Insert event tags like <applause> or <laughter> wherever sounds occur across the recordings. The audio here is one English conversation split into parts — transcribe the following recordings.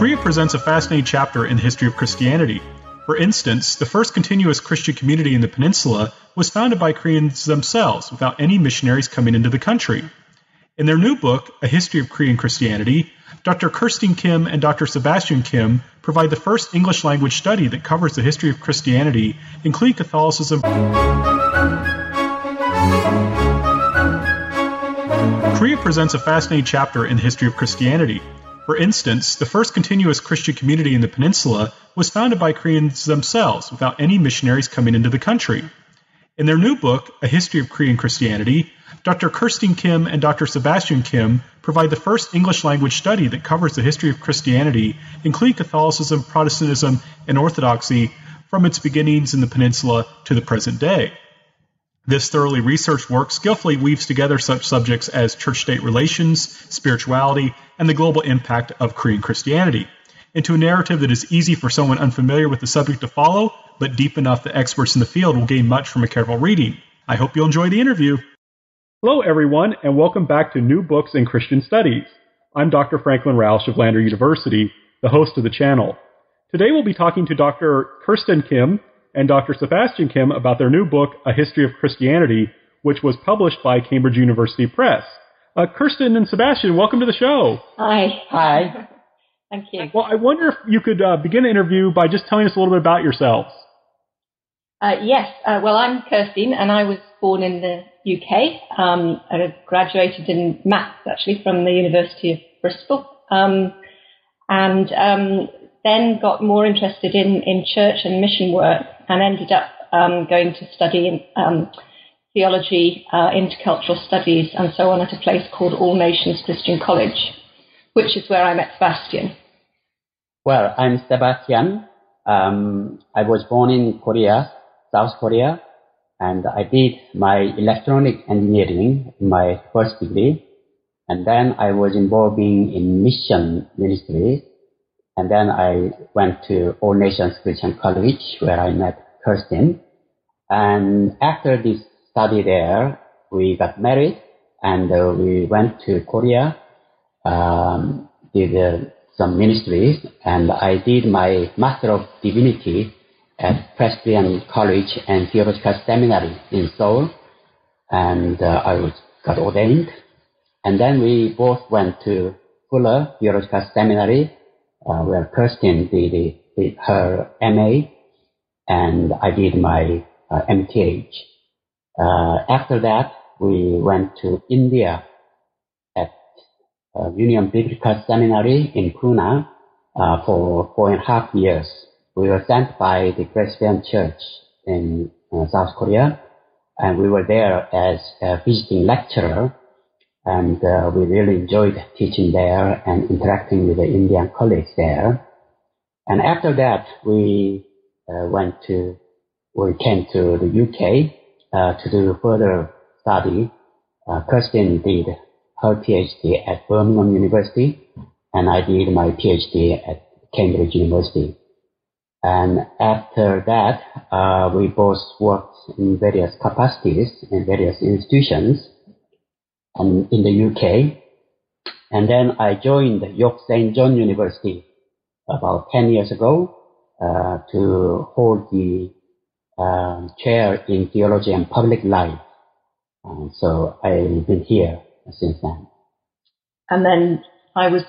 Korea presents a fascinating chapter in the history of Christianity. For instance, the first continuous Christian community in the peninsula was founded by Koreans themselves without any missionaries coming into the country. In their new book, A History of Korean Christianity, Dr. Kirsten Kim and Dr. Sebastian Kim provide the first English language study that covers the history of Christianity, including Catholicism. Korea presents a fascinating chapter in the history of Christianity. For instance, the first continuous Christian community in the peninsula was founded by Koreans themselves without any missionaries coming into the country. In their new book, A History of Korean Christianity, Dr. Kirsten Kim and Dr. Sebastian Kim provide the first English language study that covers the history of Christianity, including Catholicism, Protestantism, and Orthodoxy from its beginnings in the peninsula to the present day. This thoroughly researched work skillfully weaves together such subjects as church state relations, spirituality, and the global impact of Korean Christianity into a narrative that is easy for someone unfamiliar with the subject to follow, but deep enough that experts in the field will gain much from a careful reading. I hope you'll enjoy the interview. Hello, everyone, and welcome back to New Books in Christian Studies. I'm Dr. Franklin Rausch of Lander University, the host of the channel. Today we'll be talking to Dr. Kirsten Kim and Dr. Sebastian Kim about their new book, A History of Christianity, which was published by Cambridge University Press. Uh, Kirsten and Sebastian, welcome to the show. Hi. Hi. <laughs> Thank you. Well, I wonder if you could uh, begin the interview by just telling us a little bit about yourselves. Uh, yes. Uh, well, I'm Kirsten, and I was born in the UK. Um, I graduated in maths, actually, from the University of Bristol. Um, and um, then got more interested in, in church and mission work and ended up um, going to study um, theology, uh, intercultural studies, and so on at a place called All Nations Christian College, which is where I met Sebastian. Well, I'm Sebastian. Um, I was born in Korea, South Korea, and I did my electronic engineering my first degree. And then I was involved in mission ministry and then I went to All Nations Christian College where I met Kirsten. And after this study there, we got married and uh, we went to Korea, um, did uh, some ministries, and I did my Master of Divinity at Presbyterian College and Theological Seminary in Seoul, and uh, I was got ordained. And then we both went to Fuller Theological Seminary uh, where Kirsten did, did, her MA and I did my uh, MTH. Uh, after that, we went to India at uh, Union Biblical Seminary in Pune uh, for four and a half years. We were sent by the Presbyterian Church in South Korea, and we were there as a visiting lecturer and uh, we really enjoyed teaching there and interacting with the Indian colleagues there. And after that, we uh, went to, we came to the UK to do further study. Uh, Kirsten did her PhD at Birmingham University, and I did my PhD at Cambridge University. And after that, uh, we both worked in various capacities in various institutions um, in the UK. And then I joined York St. John University about 10 years ago uh, to hold the uh, chair in theology and public life. Um, so I've been here since then. And then I was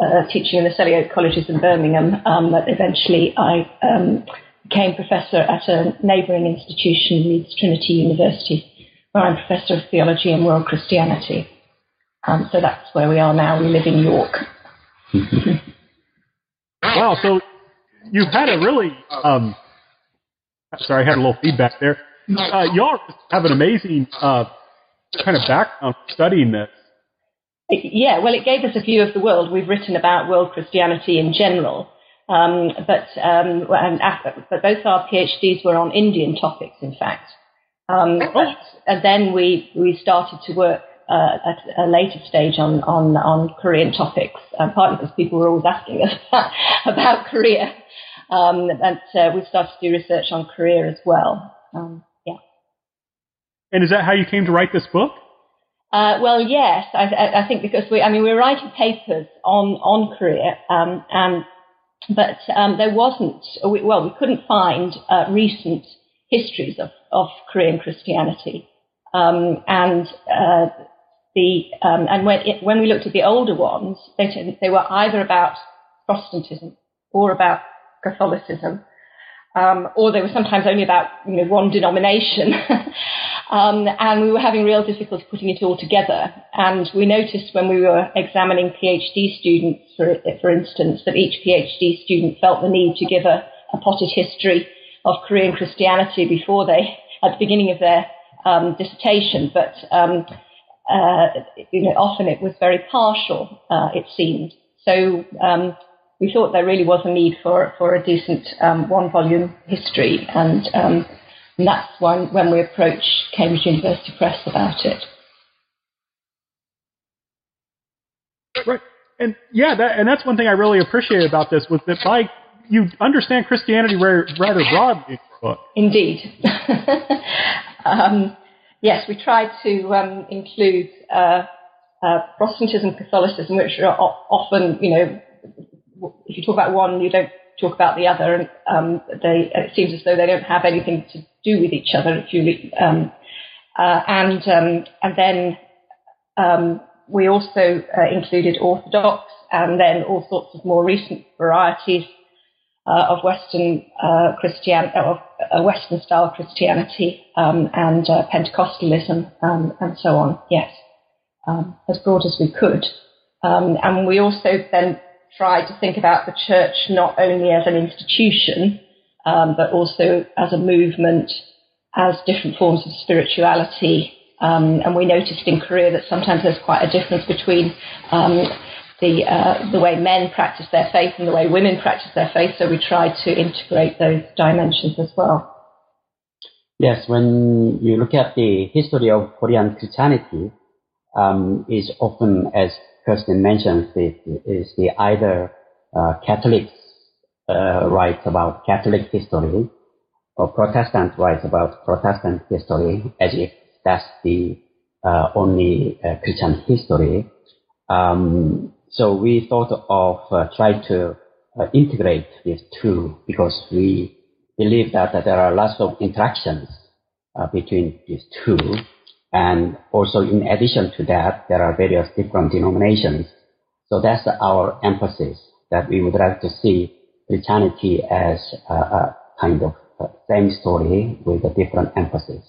uh, teaching in the Selly Oak colleges in Birmingham, um, but eventually I um, became professor at a neighbouring institution, Leeds Trinity University, where I'm Professor of Theology and World Christianity. Um, so that's where we are now. We live in York. <laughs> wow, so you've had a really, um, sorry, I had a little feedback there. Uh, y'all have an amazing uh, kind of background studying this. Yeah, well, it gave us a view of the world. We've written about world Christianity in general, um, but um, and but both our PhDs were on Indian topics, in fact. Um, oh. but, and then we we started to work uh, at a later stage on on on Korean topics, uh, partly because people were always asking us <laughs> about Korea, um, and uh, we started to do research on Korea as well. Um, yeah. And is that how you came to write this book? Uh, well, yes, I, I, think because we, I mean, we were writing papers on on Korea, um, and but um, there wasn't, well, we couldn't find uh, recent histories of, of Korean Christianity, um, and uh, the um, and when it, when we looked at the older ones, they they were either about Protestantism or about Catholicism, um, or they were sometimes only about you know one denomination. <laughs> Um, and we were having real difficulty putting it all together. And we noticed when we were examining PhD students, for, for instance, that each PhD student felt the need to give a, a potted history of Korean Christianity before they, at the beginning of their um, dissertation. But um, uh, you know, often it was very partial, uh, it seemed. So um, we thought there really was a need for, for a decent um, one volume history. And um, and that's when, when we approached Cambridge University Press about it. Right. And yeah, that, and that's one thing I really appreciate about this was that by you understand Christianity rather, rather broadly in. Indeed. <laughs> um, yes, we tried to um, include uh, uh, Protestantism, Catholicism, which are often, you know, if you talk about one, you don't talk about the other, and um, they, it seems as though they don't have anything to do with each other. If you um, uh, and um, and then um, we also uh, included Orthodox, and then all sorts of more recent varieties uh, of Western uh, Christian of uh, Western style Christianity um, and uh, Pentecostalism um, and so on. Yes, as broad as we could. and we also then try to think about the church not only as an institution, um, but also as a movement, as different forms of spirituality. Um, and we noticed in Korea that sometimes there's quite a difference between um, the uh, the way men practice their faith and the way women practice their faith. So we tried to integrate those dimensions as well. Yes, when you look at the history of Korean Christianity, um, is often as Kirsten mentions it is the either uh, Catholics uh, writes about Catholic history or Protestant writes about Protestant history as if that's the uh, only uh, Christian history. Um, so we thought of uh, trying to uh, integrate these two because we believe that, that there are lots of interactions between these two and also in addition to that, there are various different denominations. So that's our emphasis that we would like to see Christianity as a, a kind of same story with a different emphasis.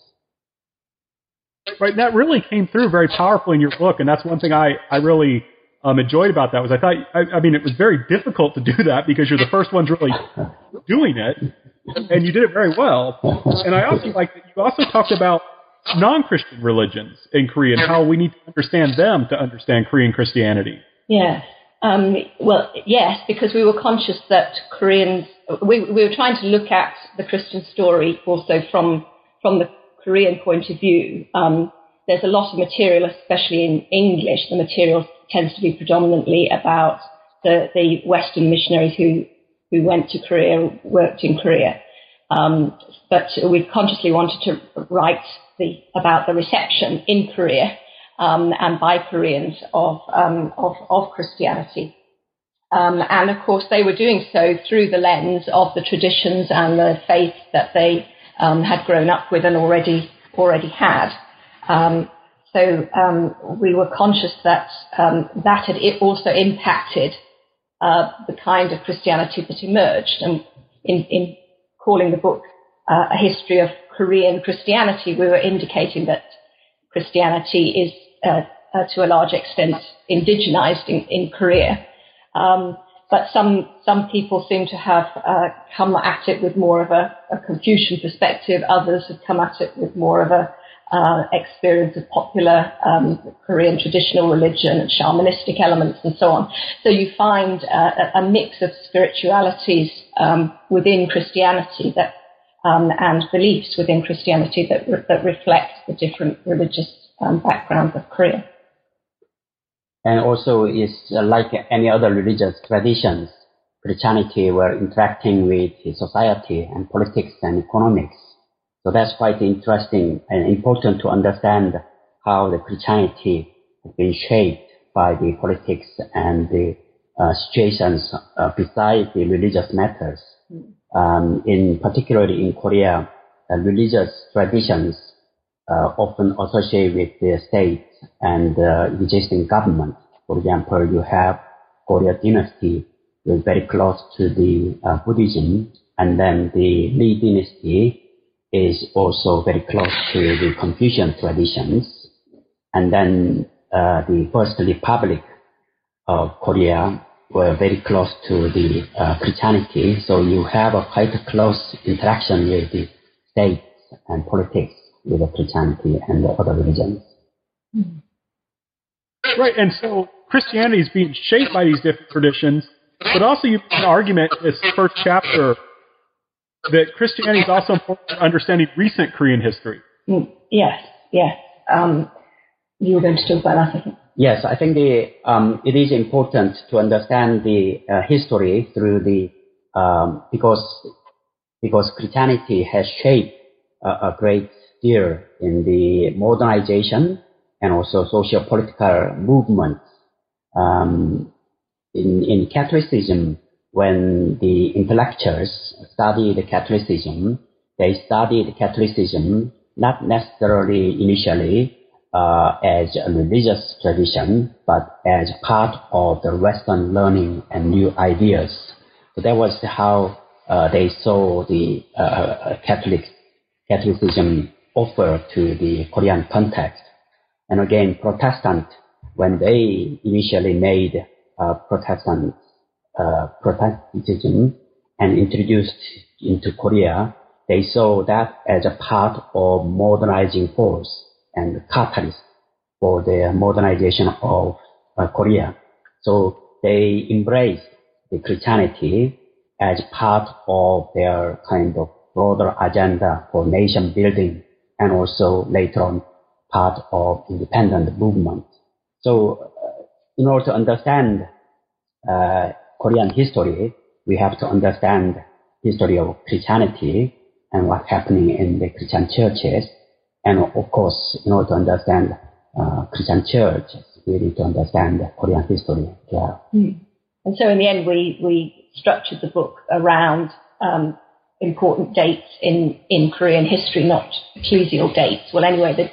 Right, that really came through very powerfully in your book, and that's one thing I, I really um, enjoyed about that was I thought I, I mean it was very difficult to do that because you're the first ones really doing it, and you did it very well. And I also like that you also talked about non-Christian religions in Korea and how we need to understand them to understand Korean Christianity. Yes. Um, well, yes, because we were conscious that Koreans, we, we were trying to look at the Christian story also from from the Korean point of view. Um, there's a lot of material, especially in English. The material tends to be predominantly about the, the Western missionaries who who went to Korea, worked in Korea. Um, but we consciously wanted to write the, about the reception in Korea um, and by Koreans of, um, of, of, Christianity. Um, and of course, they were doing so through the lens of the traditions and the faith that they um, had grown up with and already already had. Um, so we were conscious that that had also impacted uh, the kind of Christianity that emerged. And in, in calling the book uh, a history of Korean Christianity, we were indicating that Christianity is uh, uh, to a large extent indigenized in, in Korea. Um, but some some people seem to have uh, come at it with more of a, a, Confucian perspective. Others have come at it with more of a uh, experience of popular um, Korean traditional religion and shamanistic elements and so on. So you find uh, a, a, mix of spiritualities um, within Christianity that um, and beliefs within Christianity that re- that reflect the different religious um, backgrounds of Korea. And also, it's uh, like any other religious traditions. Christianity were interacting with society and politics and economics so that's quite interesting and important to understand how the Christianity has been shaped by the politics and the uh, situations uh, beside the religious matters. Um, in particularly in Korea, uh, religious traditions uh, often associated with the state and existing government. For example, you have Goryeo dynasty, is very close to the uh, Buddhism, and then the Lee dynasty is also very close to the Confucian traditions. And then uh, the First Republic of Korea were very close to the uh, Christianity. So you have a quite a close interaction with the state and politics with the Christianity and the other religions. Right, and so Christianity is being shaped by these different traditions, but also you have an argument in this first chapter that Christianity is also important for understanding recent Korean history. Mm, yes, yes. Um, you were going to talk about that, I think. Yes, I think the, um, it is important to understand the uh, history through the um, because because Christianity has shaped a, a, great deal in the modernization and also social political movements. Um, in in Catholicism, when the intellectuals studied Catholicism, they studied Catholicism not necessarily initially uh, as a religious tradition, but as part of the Western learning and new ideas. So that was how uh, they saw the uh, Catholic Catholicism offer to the Korean context. And again, Protestant, when they initially made uh, Protestant uh, Protestantism and introduced into Korea, they saw that as a part of modernizing force and catalyst for the modernization of uh, Korea. So they embraced the Christianity as part of their kind of broader agenda for nation building and also later on part of independent movement. So uh, in order to understand uh, Korean history, we have to understand history of Christianity and what's happening in the Christian churches. And of course, in order to understand uh, Christian church, we need to understand Korean history as well. Mm. And so in the end, we, we structured the book around um, important dates in, in Korean history, not ecclesial dates. Well, anyway, the,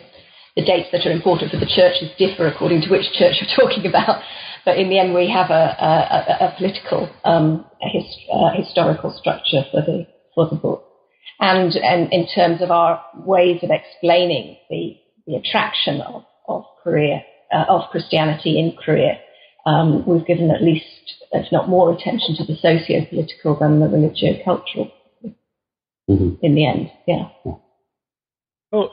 the dates that are important for the churches differ according to which church you're <laughs> talking about. But in the end, we have a, a, a political, um, his, uh, historical structure for the for the book, and and in terms of our ways of explaining the the attraction of of Korea uh, of Christianity in Korea, um, we've given at least, if not more, attention to the socio-political than the religio-cultural. Mm-hmm. In the end, yeah. Oh,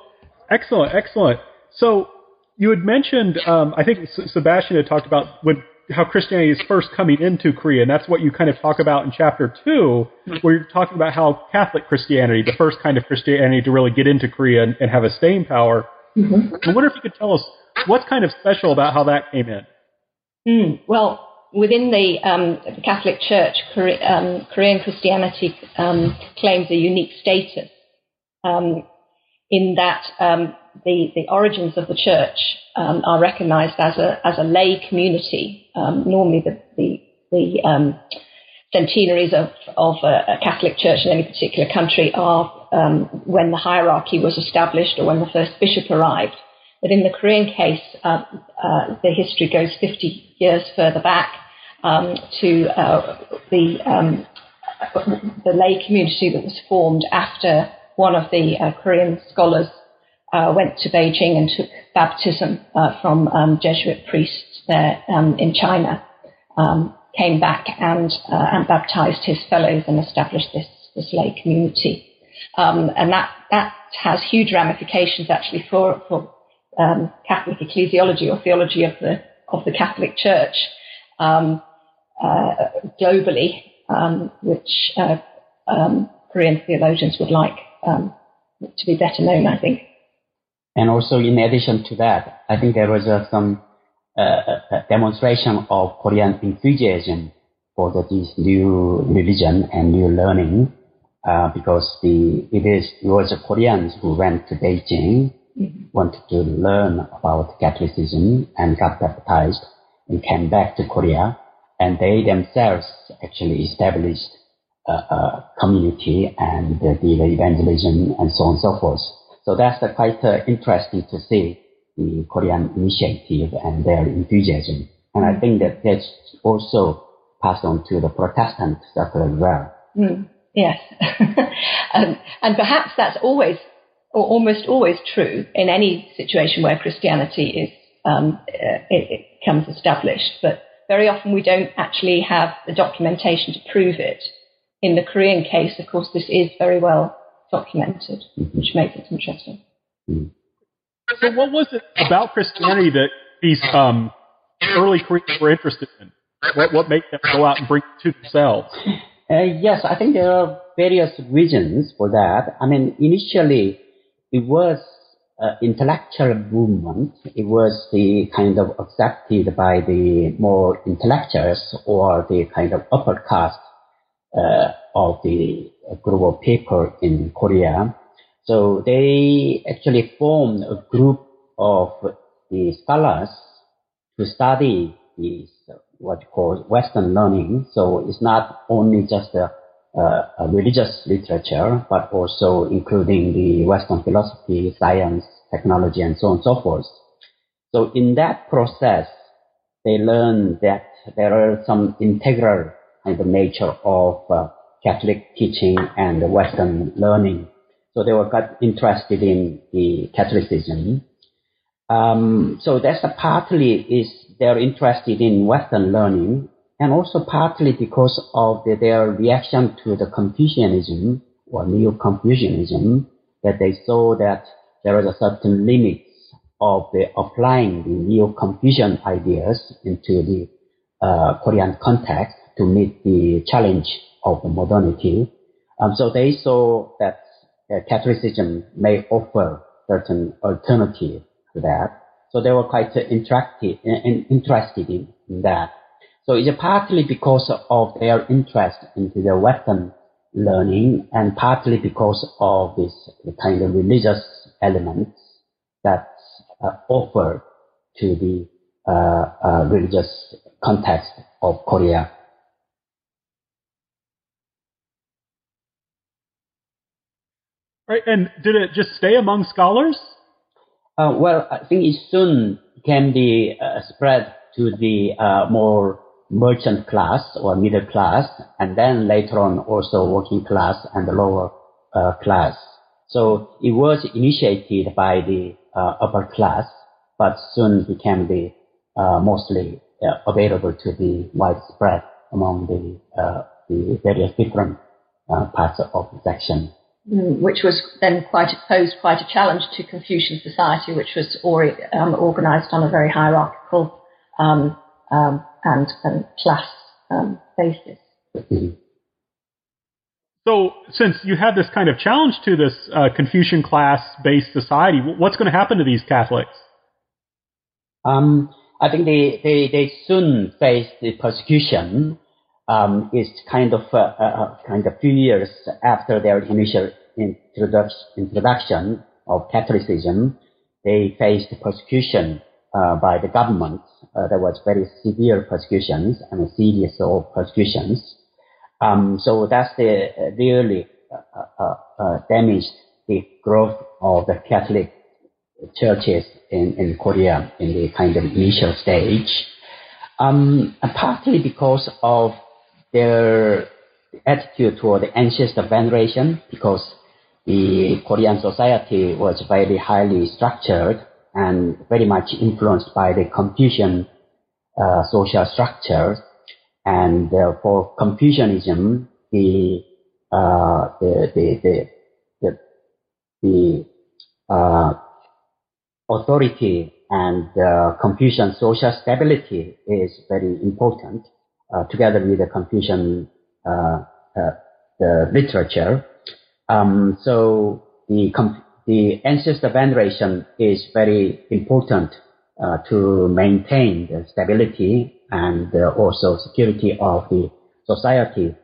excellent, excellent. So you had mentioned, um, I think Sebastian had talked about when how Christianity is first coming into Korea, and that's what you kind of talk about in chapter two, where you're talking about how Catholic Christianity, the first kind of Christianity to really get into Korea and, and have a staying power. Mm-hmm. I wonder if you could tell us what's kind of special about how that came in. Mm, well, within the, um, Catholic Church, um, Korean Christianity um, claims a unique status um, in that um, the, the origins of the church um, are recognized as a, as a lay community. Um, normally, the, the, the um, centenaries of, of a, a, Catholic church in any particular country are um, when the hierarchy was established or when the first bishop arrived. But in the Korean case, uh, uh, the history goes 50 years further back um, to uh, the, um, the lay community that was formed after one of the uh, Korean scholars uh, went to Beijing and took baptism uh, from um, Jesuit priests there um, in China, um, came back and, uh, and baptized his fellows and established this, this lay community. Um, and that, that has huge ramifications actually for, for um, Catholic ecclesiology or theology of the, of the Catholic Church um, uh, globally, um, which uh, um, Korean theologians would like um, to be better known, I think. And also, in addition to that, I think there was uh, some uh, demonstration of Korean enthusiasm for the, this new religion and new learning, uh, because the it is it was the Koreans who went to Beijing, mm-hmm. wanted to learn about Catholicism and got baptized and came back to Korea, and they themselves actually established a, a community and did evangelism and so on and so forth. So that's quite uh, interesting to see the Korean initiative and their enthusiasm. And I think that that's also passed on to the Protestant circle as well. Mm, yes. <laughs> um, and perhaps that's always, or almost always true in any situation where Christianity is, um, uh, it, it becomes established. But very often we don't actually have the documentation to prove it. In the Korean case, of course, this is very well documented, mm-hmm. which makes it interesting. Mm-hmm. So, what was it about Christianity that these um, early Koreans were interested in? What what made them go out and bring it to themselves? Uh, yes, I think there are various reasons for that. I mean, initially, it was an intellectual movement. It was the kind of accepted by the more intellectuals or the kind of upper caste uh, of the group of people in Korea. So they actually formed a group of the scholars to study this what you call Western learning. So it's not only just a, a, religious literature, but also including the Western philosophy, science, technology, and so on and so forth. So in that process, they learn that there are some integral kind of nature of uh, Catholic teaching and Western learning. So they were got interested in the Catholicism. Um, so that's partly is they're interested in Western learning, and also partly because of the, their reaction to the Confucianism or Neo-Confucianism, that they saw that there was a certain limits of the applying the Neo-Confucian ideas into the uh, Korean context to meet the challenge of modernity. Um, so they saw that uh, Catholicism may offer certain alternative to that. So they were quite interested, interested in, in that. So it's partly because of their interest into the Western learning and partly because of this kind of religious elements that uh, offer to the uh, uh, religious context of Korea. Right, and did it just stay among scholars? Uh, well, I think it soon can be uh, spread to the uh, more merchant class or middle class, and then later on also working class and the lower uh, class. So it was initiated by the uh, upper class, but soon became the uh, mostly available to be widespread among the, the various different parts of the section. Mm, which was then quite posed quite a challenge to Confucian society, which was already, um, organised on a very hierarchical um, um, and, and, class um, basis. So, since you had this kind of challenge to this uh, Confucian class-based society, what's going to happen to these Catholics? Um, I think they, they, they soon face the persecution um, is kind of uh, uh, kind of few years after their initial introduction of Catholicism, they faced persecution uh, by the government. Uh, there was very severe persecutions and a series of persecutions. Um, so that's the uh, really uh, uh, damaged the growth of the Catholic churches in, in Korea in the kind of initial stage. Um, partly because of their attitude toward the ancestor veneration because the Korean society was very highly structured and very much influenced by the Confucian uh, social structure. And uh, for Confucianism, the, uh, the, the, the, the uh, authority and uh, Confucian social stability is very important, together with the Confucian uh, uh, the literature. Um, so the the ancestor veneration is very important uh, to maintain the stability and also security of the society.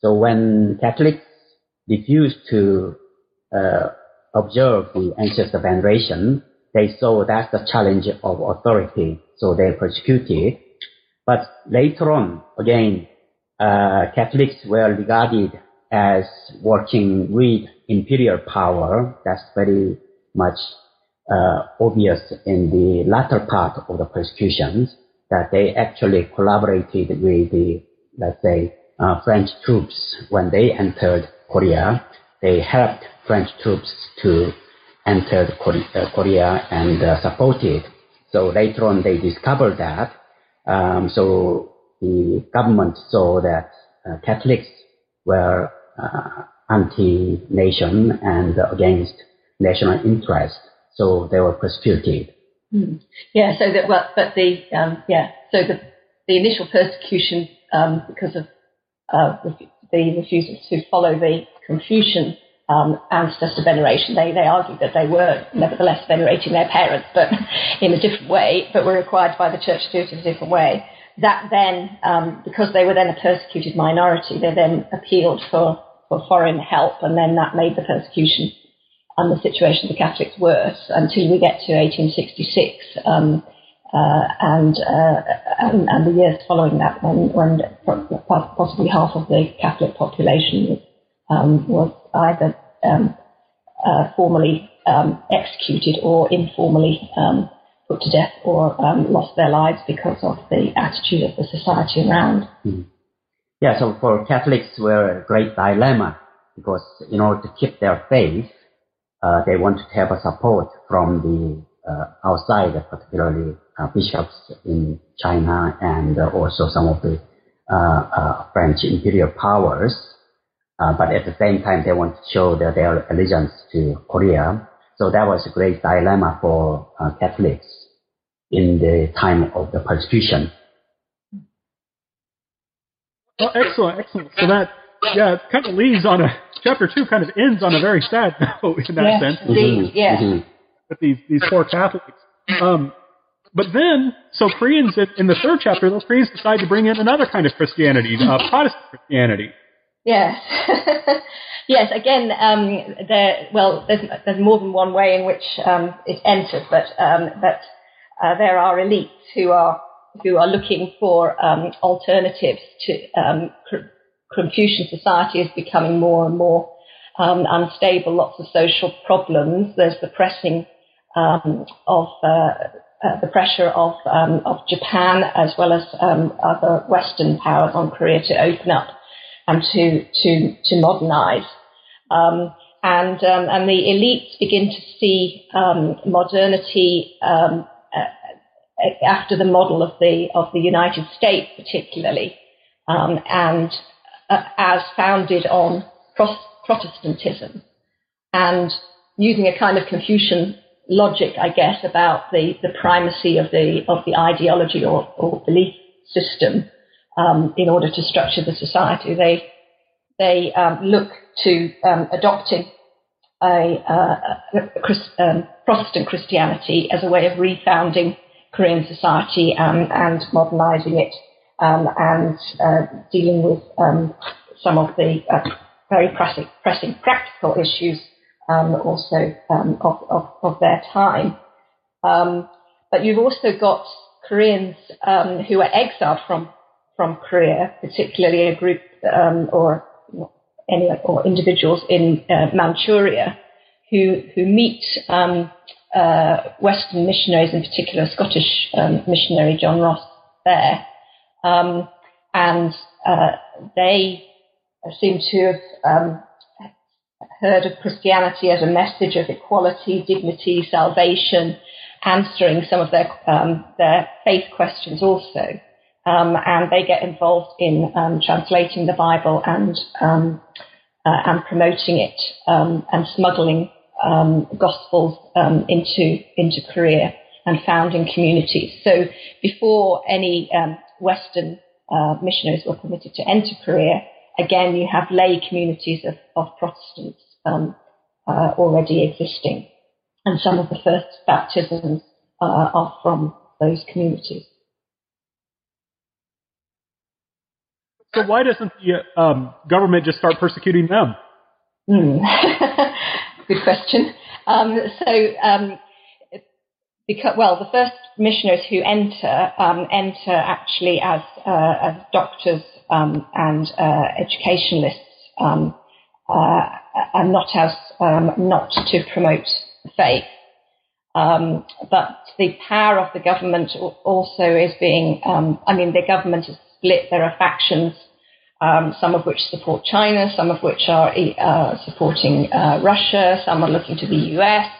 So when Catholics refuse to observe the ancestor veneration, they saw that's the challenge of authority, so they persecuted. But later on, again, uh, Catholics were regarded as working with imperial power. That's very much uh, obvious in the latter part of the persecutions that they actually collaborated with the, let's say, uh, French troops when they entered Korea. They helped French troops to enter uh, Korea and uh, supported. So later on, they discovered that. Um, so the government saw that uh, Catholics were anti-nation and against national interest. So they were persecuted. Mm. Yeah. So that, well, but the um, yeah. So the the initial persecution um, because of uh, the refusal to follow the Confucian um, ancestor veneration. They, they argued that they were nevertheless venerating their parents, but <laughs> in a different way, but were required by the church to do it in a different way. That then, um, because they were then a persecuted minority, they then appealed for, for foreign help, and then that made the persecution and the situation of the Catholics worse until we get to 1866. Um, uh, and, uh, and, and the years following that, when, when possibly half of the Catholic population um, was either um, uh, formally um, executed or informally um, put to death or um, lost their lives because of the attitude of the society around. Mm. Yeah, so for Catholics, were a great dilemma because in order to keep their faith, uh, they want to have a support from the uh, outside, particularly uh, bishops in China and uh, also some of the uh, uh, French imperial powers. Uh, but at the same time, they want to show that their allegiance to Korea. So that was a great dilemma for uh, Catholics in the time of the persecution. Well, excellent, excellent. So that, yeah, kind of leaves on a chapter two. Kind of ends on a very sad <laughs> note in that yes, sense. Indeed, yeah. Mm-hmm. With these these poor Catholics. Um, but then, so Koreans in the third chapter, those Koreans decide to bring in another kind of Christianity, uh, Protestant Christianity. Yes. <laughs> yes, again, um, there, well, there's, there's more than one way in which um, it enters, but, um, but uh, there are elites who are, who are looking for um, alternatives to um, Confucian society is becoming more and more um, unstable, lots of social problems. There's the pressing of uh, uh, the pressure of of Japan as well as other Western powers on Korea to open up and to to to modernise. Um, and um, and the elites begin to see um, modernity um, uh, after the model of the of the United States, particularly, um, and uh, as founded on Protestantism, and using a kind of Confucian logic, I guess, about the, the primacy of the of the ideology or, or belief system um, in order to structure the society. They they um, look to um, adopting a, uh, a Christ, um, Protestant Christianity as a way of refounding Korean society and, and modernizing it um, and uh, dealing with um, some of the uh, very pressing, pressing practical issues also of, of, of, their time. but you've also got Koreans who are exiled from from Korea, particularly a group um, or any or individuals in uh, Manchuria who who meet um, uh, Western missionaries, in particular Scottish um, missionary John Ross there, um, and uh, they seem to have heard of Christianity as a message of equality, dignity, salvation, answering some of their um, their faith questions also um, and they get involved in um, translating the Bible and um, uh, and promoting it um, and smuggling um, gospels um, into into Korea and founding communities. So before any Western uh, missionaries were permitted to enter Korea, again you have lay communities of, of Protestants uh, already existing, and some of the first baptisms uh, are from those communities. So why doesn't the um, government just start persecuting them? Mm. <laughs> Good question. Um, so, um, because well, the first missionaries who enter um, enter actually as uh, as doctors um, and uh, educationalists, um, uh, and not as um, not to promote faith. but the power of the government also is being. I mean, the government is split. There are factions um, some of which support China, some of which are uh, supporting uh, Russia, some are looking to the US,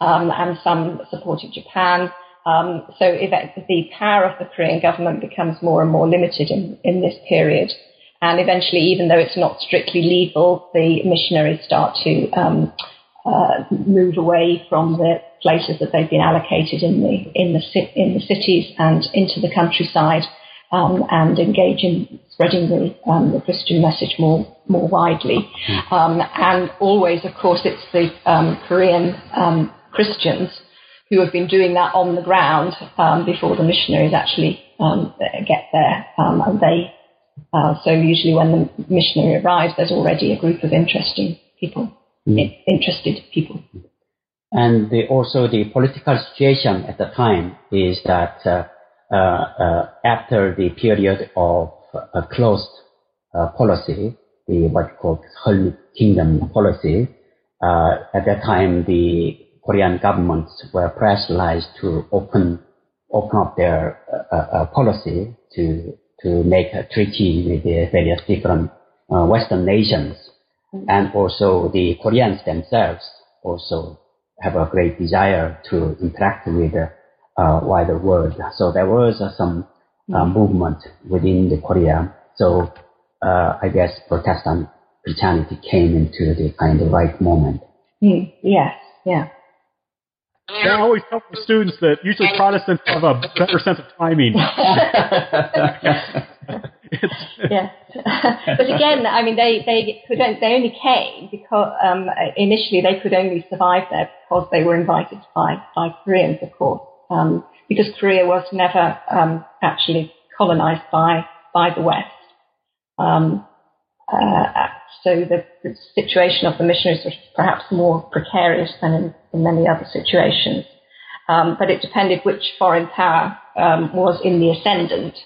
um, and some supporting Japan. Um, so the power of the Korean government becomes more and more limited in, in this period. And eventually, even though it's not strictly legal, the missionaries start to um, uh, move away from the places that they've been allocated in the in the in the cities and into the countryside um, and engage in spreading the, um, the, Christian message more more widely. Um, and always, of course, it's the um, Korean um, Christians who have been doing that on the ground um, before the missionaries actually get there, and they. Uh, so usually, when the missionary arrives, there's already a group of interesting people, mm. interested people. And the, also the political situation at the time is that uh, Uh, uh, after the period of a closed uh, policy, the what called Hermit Kingdom policy, at that time the Korean governments were pressurized to open open up their policy to to make a treaty with the various different Western nations, mm-hmm. and also the Koreans themselves also have a great desire to interact with uh, wider world. So there was uh, some uh, mm. movement within the Korea. So uh, I guess Protestant Christianity came into the kind of right moment. Mm. Yes, yeah. I always tell the students that usually Protestants have a better sense of timing. <laughs> <laughs> yes, <laughs> but again, I mean, they they could they only came because um, initially they could only survive there because they were invited by by Koreans, of course um, because Korea was never um, actually colonized by by the West. Um, uh, so the, the, situation of the missionaries was perhaps more precarious than in, in many other situations. Um, but it depended which foreign power um, was in the ascendant,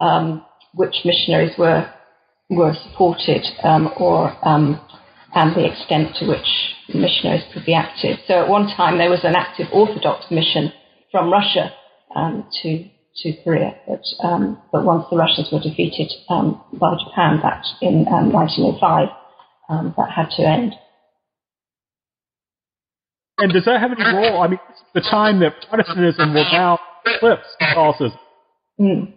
um, which missionaries were were supported, or and the extent to which missionaries could be active. So at one time there was an active Orthodox mission from Russia um, to to Korea. But um, but once the Russians were defeated um, by Japan back in 1905, um, um, that had to end. And does that have any role? I mean, the time that Protestantism will now eclipse Catholicism. Mm.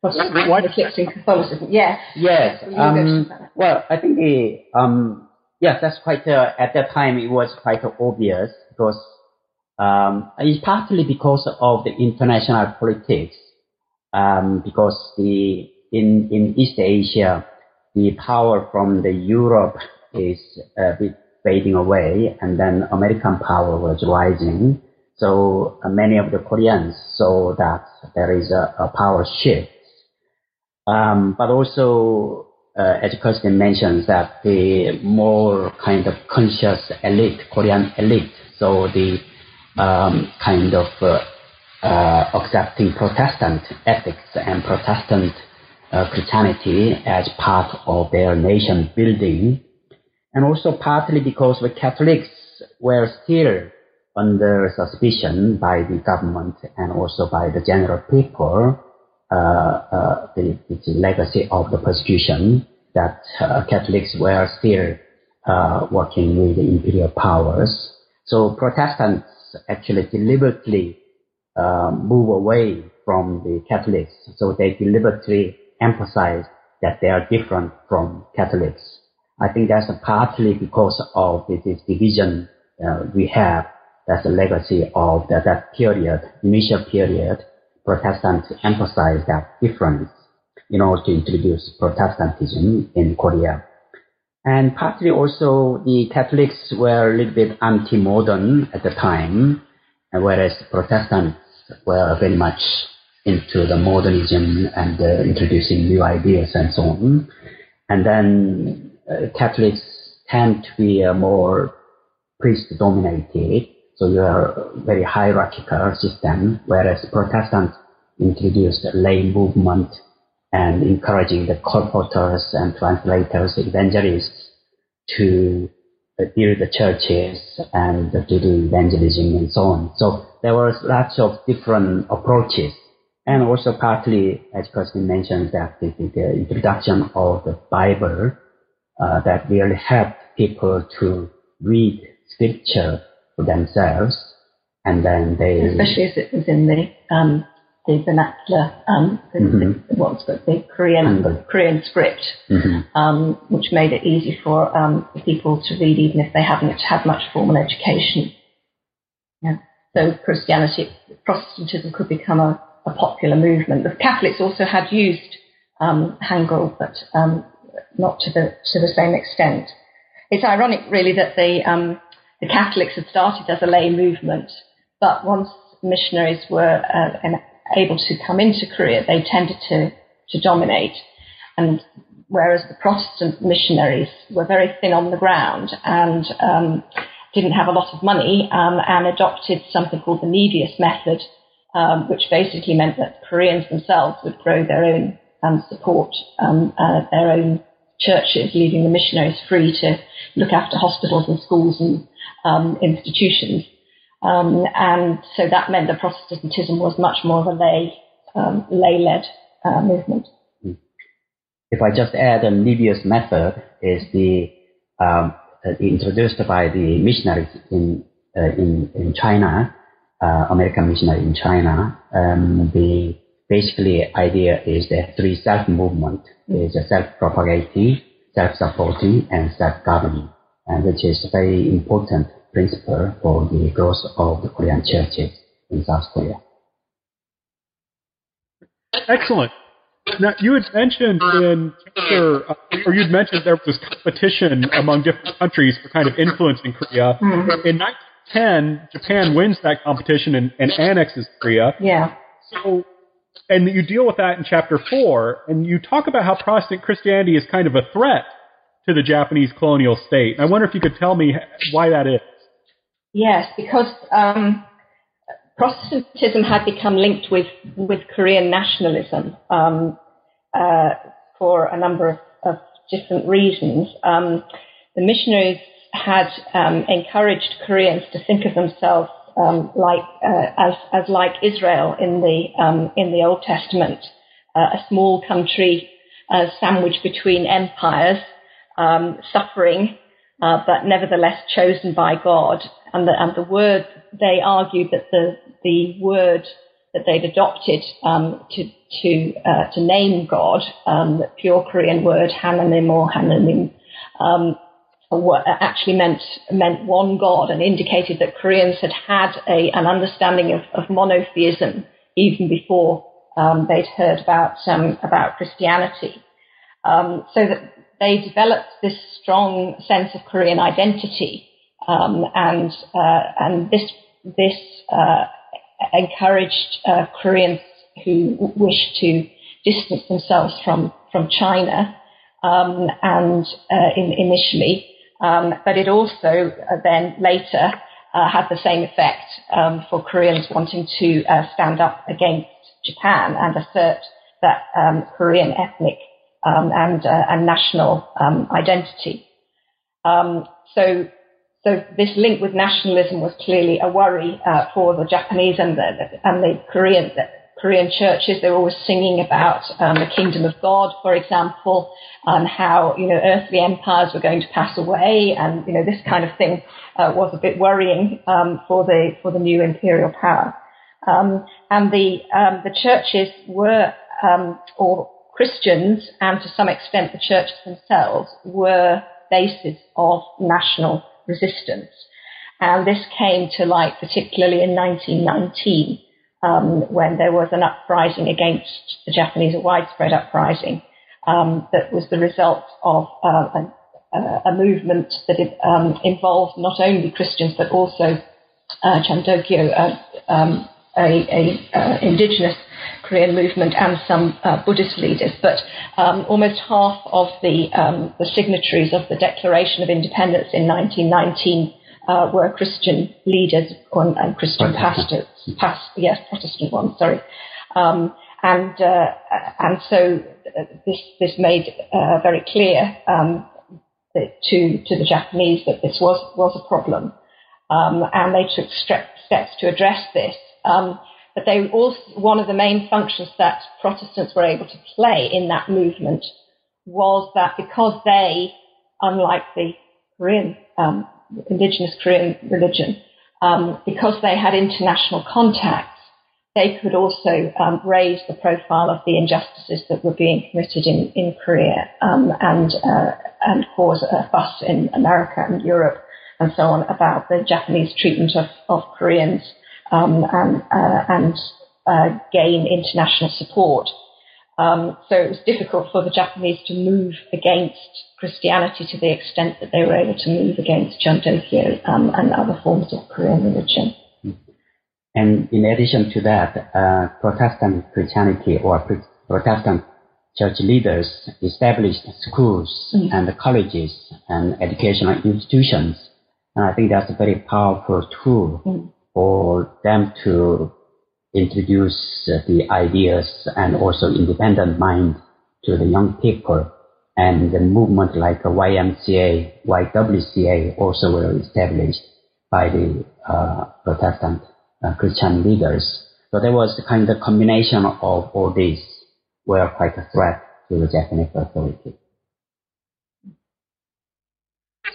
Why eclipsing Catholicism? Yes. Yes. Um, well, I think the um, yes, that's quite uh, at that time it was quite obvious because um, it's partly because of the international politics, um, because the in in East Asia, the power from the Europe is a bit fading away, and then American power was rising. So uh, many of the Koreans saw that there is a, a power shift. Um, but also, uh, as Kirsten mentions, that the more kind of conscious elite, Korean elite, so the um, kind of uh, uh, accepting Protestant ethics and Protestant uh, Christianity as part of their nation building, and also partly because the Catholics were still under suspicion by the government and also by the general people, uh, uh, the, the, legacy of the persecution that uh, Catholics were still working with the imperial powers. So Protestants actually deliberately uh, move away from the Catholics. So they deliberately emphasize that they are different from Catholics. I think that's partly because of this division uh, we have that's a legacy of the, that period, initial period. Protestants emphasize that difference in order to introduce Protestantism in Korea. And partly also the Catholics were a little bit anti-modern at the time, whereas Protestants were very much into the modernism and uh, introducing new ideas and so on. And then uh, Catholics tend to be a more priest dominated, so you are a very hierarchical system, whereas Protestants introduced a lay movement and encouraging the colporteurs and translators, evangelists to build the churches and to do evangelism and so on. So there was lots of different approaches. And also partly, as Kirsten mentioned, that the, the introduction of the Bible uh, that really helped people to read scripture for themselves, and then they especially as it was in the um, the vernacular, um, the, mm-hmm. the, what's the, the Korean the, Korean script, mm-hmm. um, which made it easy for um, people to read even if they haven't had much formal education. Yeah. So Christianity, Protestantism could become a, a popular movement. The Catholics also had used um, Hangul, but um, not to the to the same extent. It's ironic, really, that the um, the Catholics had started as a lay movement, but once missionaries were uh, able to come into Korea, they tended to to dominate, and whereas the Protestant missionaries were very thin on the ground and um, didn't have a lot of money um, and adopted something called the Nevius method, um, which basically meant that Koreans themselves would grow their own um, support, um, uh, their own churches, leaving the missionaries free to look after hospitals and schools and um, institutions. Um, and so that meant that Protestantism was much more of a lay, um, lay-led uh, movement. If I just add a Nevius method is the um, uh, introduced by the missionaries in uh, in, in China, uh, American missionary in China. Um, the basically idea is that three self movement is self-propagating, self-supporting, and self-governing, and which is very important principle for the growth of the Korean churches in South Korea. Excellent. Now, you had mentioned in chapter, uh, or you'd mentioned there was this competition among different countries for kind of influence in Korea. Mm-hmm. In 1910, Japan wins that competition and, and annexes Korea. Yeah. So and you deal with that in chapter four, and you talk about how Protestant Christianity is kind of a threat to the Japanese colonial state. I wonder if you could tell me why that is. Yes, because um, Protestantism had become linked with, with Korean nationalism um, uh, for a number of, of different reasons. Um, the missionaries had um, encouraged Koreans to think of themselves um, like uh, as as like Israel in the um, in the Old Testament, uh, a small country uh, sandwiched between empires, suffering, uh, but nevertheless chosen by God. And the and the word they argued that the the word that they'd adopted um, to to uh, to name God, um, the pure Korean word Hananim or Hananim, um, actually meant meant one God and indicated that Koreans had had a, an understanding of, of monotheism even before um, they'd heard about um, about Christianity. Um, so that they developed this strong sense of Korean identity, um, and uh, and this this uh, encouraged uh, Koreans who wished to distance themselves from from China um, and uh, in, initially. Um, but it also uh, then later uh, had the same effect um, for Koreans wanting to stand up against Japan and assert that um, Korean ethnic um, and, uh, and national um, identity. Um, so, so this link with nationalism was clearly a worry uh, for the Japanese and the, and the Korean Korean churches, they were always singing about um, the kingdom of God, for example, and how you know earthly empires were going to pass away, and you know this kind of thing uh, was a bit worrying um, for the for the new imperial power. Um, and the um, the churches were um, or Christians, and to some extent the churches themselves were bases of national resistance. And this came to light particularly in 1919 um, when there was an uprising against the Japanese, a widespread uprising um, that was the result of uh, a, a, movement that um, involved not only Christians but also uh, Chandogyo, uh, um, a, a uh, indigenous Korean movement, and some uh, Buddhist leaders. But um, almost half of the um, the signatories of the Declaration of Independence in 1919 uh, were Christian leaders and Christian pastors. Past, yes, Protestant ones. Sorry. Um, and uh, and so uh, this this made uh, very clear um, to to the Japanese that this was was a problem, um, and they took steps to address this. Um, but they also one of the main functions that Protestants were able to play in that movement was that because they, unlike the Korean um, indigenous Korean religion, um, because they had international contacts, they could also um, raise the profile of the injustices that were being committed in, in Korea um, and, uh, and cause a fuss in America and Europe and so on about the Japanese treatment of, of Koreans um, and, uh, and uh, gain international support. Um, so it was difficult for the Japanese to move against Christianity to the extent that they were able to move against Chandogyo um, and other forms of Korean religion. And in addition to that, uh, Protestant Christianity or Protestant church leaders established schools mm. and colleges and educational institutions. And I think that's a very powerful tool mm. For them to introduce the ideas and also independent mind to the young people. And the movement like YMCA, YWCA also were established by the uh, Protestant uh, Christian leaders. So there was kind of combination of all these were quite a threat to the Japanese authority.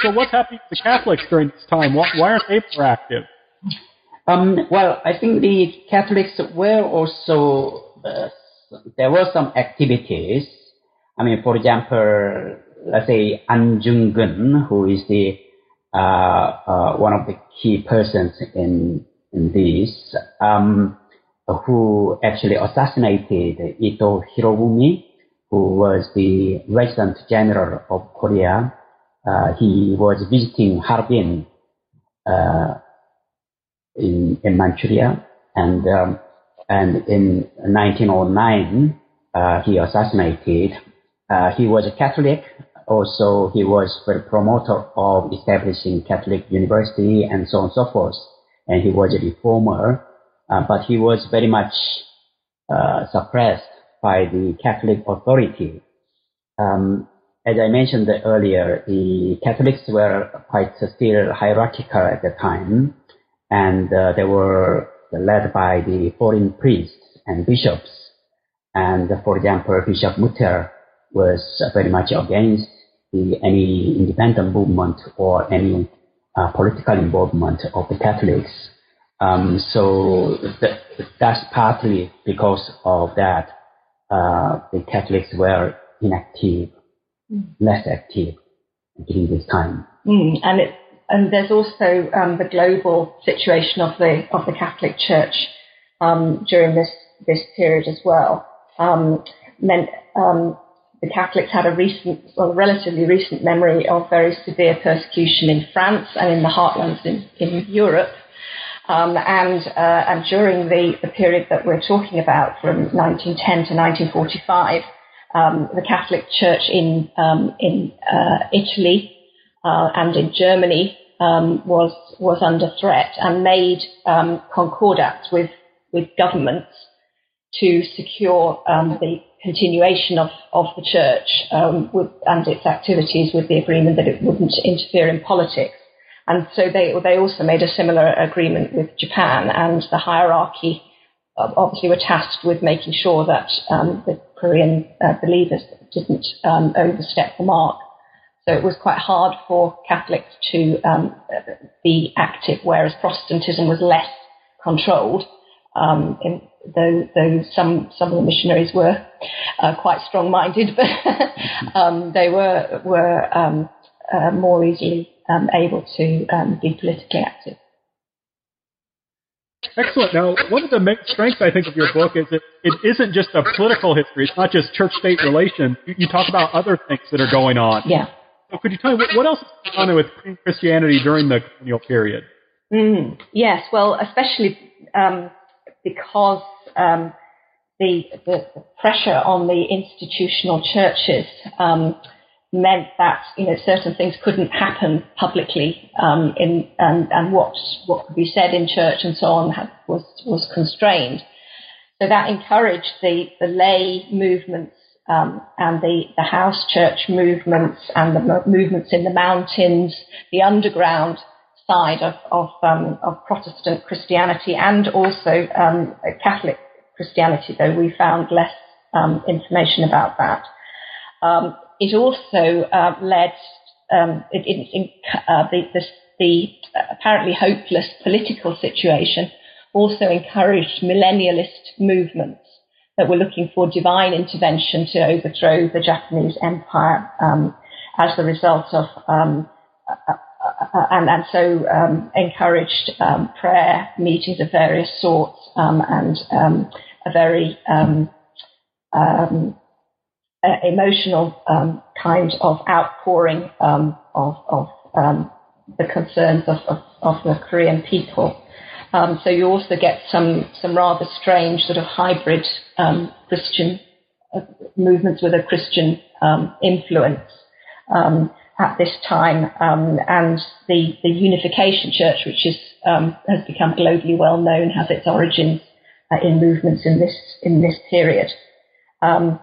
So what's happening to the Catholics during this time? Why, why aren't they more active? Um, well, I think the Catholics were also, uh, there were some activities. I mean, for example, let's say An Jung-geun, who is the, uh, uh, one of the key persons in, in this, um, who actually assassinated Ito Hirobumi, who was the resident general of Korea. Uh, he was visiting Harbin, uh, in, in Manchuria. And, um, and in 1909, uh, he assassinated. Uh, he was a Catholic. Also, he was the promoter of establishing Catholic University and so on and so forth. And he was a reformer, uh, but he was very much uh, suppressed by the Catholic authority. Um, as I mentioned earlier, the Catholics were quite still hierarchical at the time and uh, they were led by the foreign priests and bishops. And for example, Bishop Mutel was very much against the, any independent movement or any uh, political involvement of the Catholics. Um, so th- that's partly because of that. Uh, the Catholics were inactive, mm. less active during this time. Mm, and it and there's also um, the global situation of the of the Catholic Church um, during this this period as well. Um, meant um, the Catholics had a recent, well, relatively recent memory of very severe persecution in France and in the heartlands in, in Europe. Um, and uh, and during the, the period that we're talking about, from 1910 to 1945, um, the Catholic Church in in uh, Italy uh, and in Germany um, was was under threat and made um, concordats with with governments to secure um, the continuation of, of the church um, with, and its activities with the agreement that it wouldn't interfere in politics. And so they they also made a similar agreement with Japan, and the hierarchy uh, obviously were tasked with making sure that um, the Korean uh, believers didn't um, overstep the mark. So it was quite hard for Catholics to um, be active, whereas Protestantism was less controlled. Um, in, though, though some some of the missionaries were uh, quite strong-minded, <laughs> but um, they were were um, uh, more easily um, able to um, be politically active. Excellent. Now, one of the main strengths I think of your book is that it isn't just a political history. It's not just church-state relations. You, you talk about other things that are going on. Yeah. So could you tell me what, what else is going on with Christianity during the colonial period? Mm, yes. Well, especially um, because um, the, the, the, pressure on the institutional churches um, meant that you know certain things couldn't happen publicly um, in and, and what what could be said in church and so on had, was was constrained. So that encouraged the the lay movements um, and the the house church movements and the movements in the mountains, the underground side of of, um, of Protestant Christianity and also um, Catholic Christianity, though we found less um, information about that. Um, it also uh, led um, it, it, uh, the, the, the, apparently hopeless political situation also encouraged millennialist movements that were looking for divine intervention to overthrow the Japanese empire um, as the result of um, uh, uh, and, and, so um, encouraged um, prayer meetings of various sorts um, and a very uh, emotional um, kind of outpouring um, of, of um, the concerns of, of, of, the Korean people. Um, so you also get some some rather strange sort of hybrid um, Christian uh, movements with a Christian um, influence at this time, and the the Unification Church, which is has become globally well known, has its origins uh, in movements in this in this period. Um,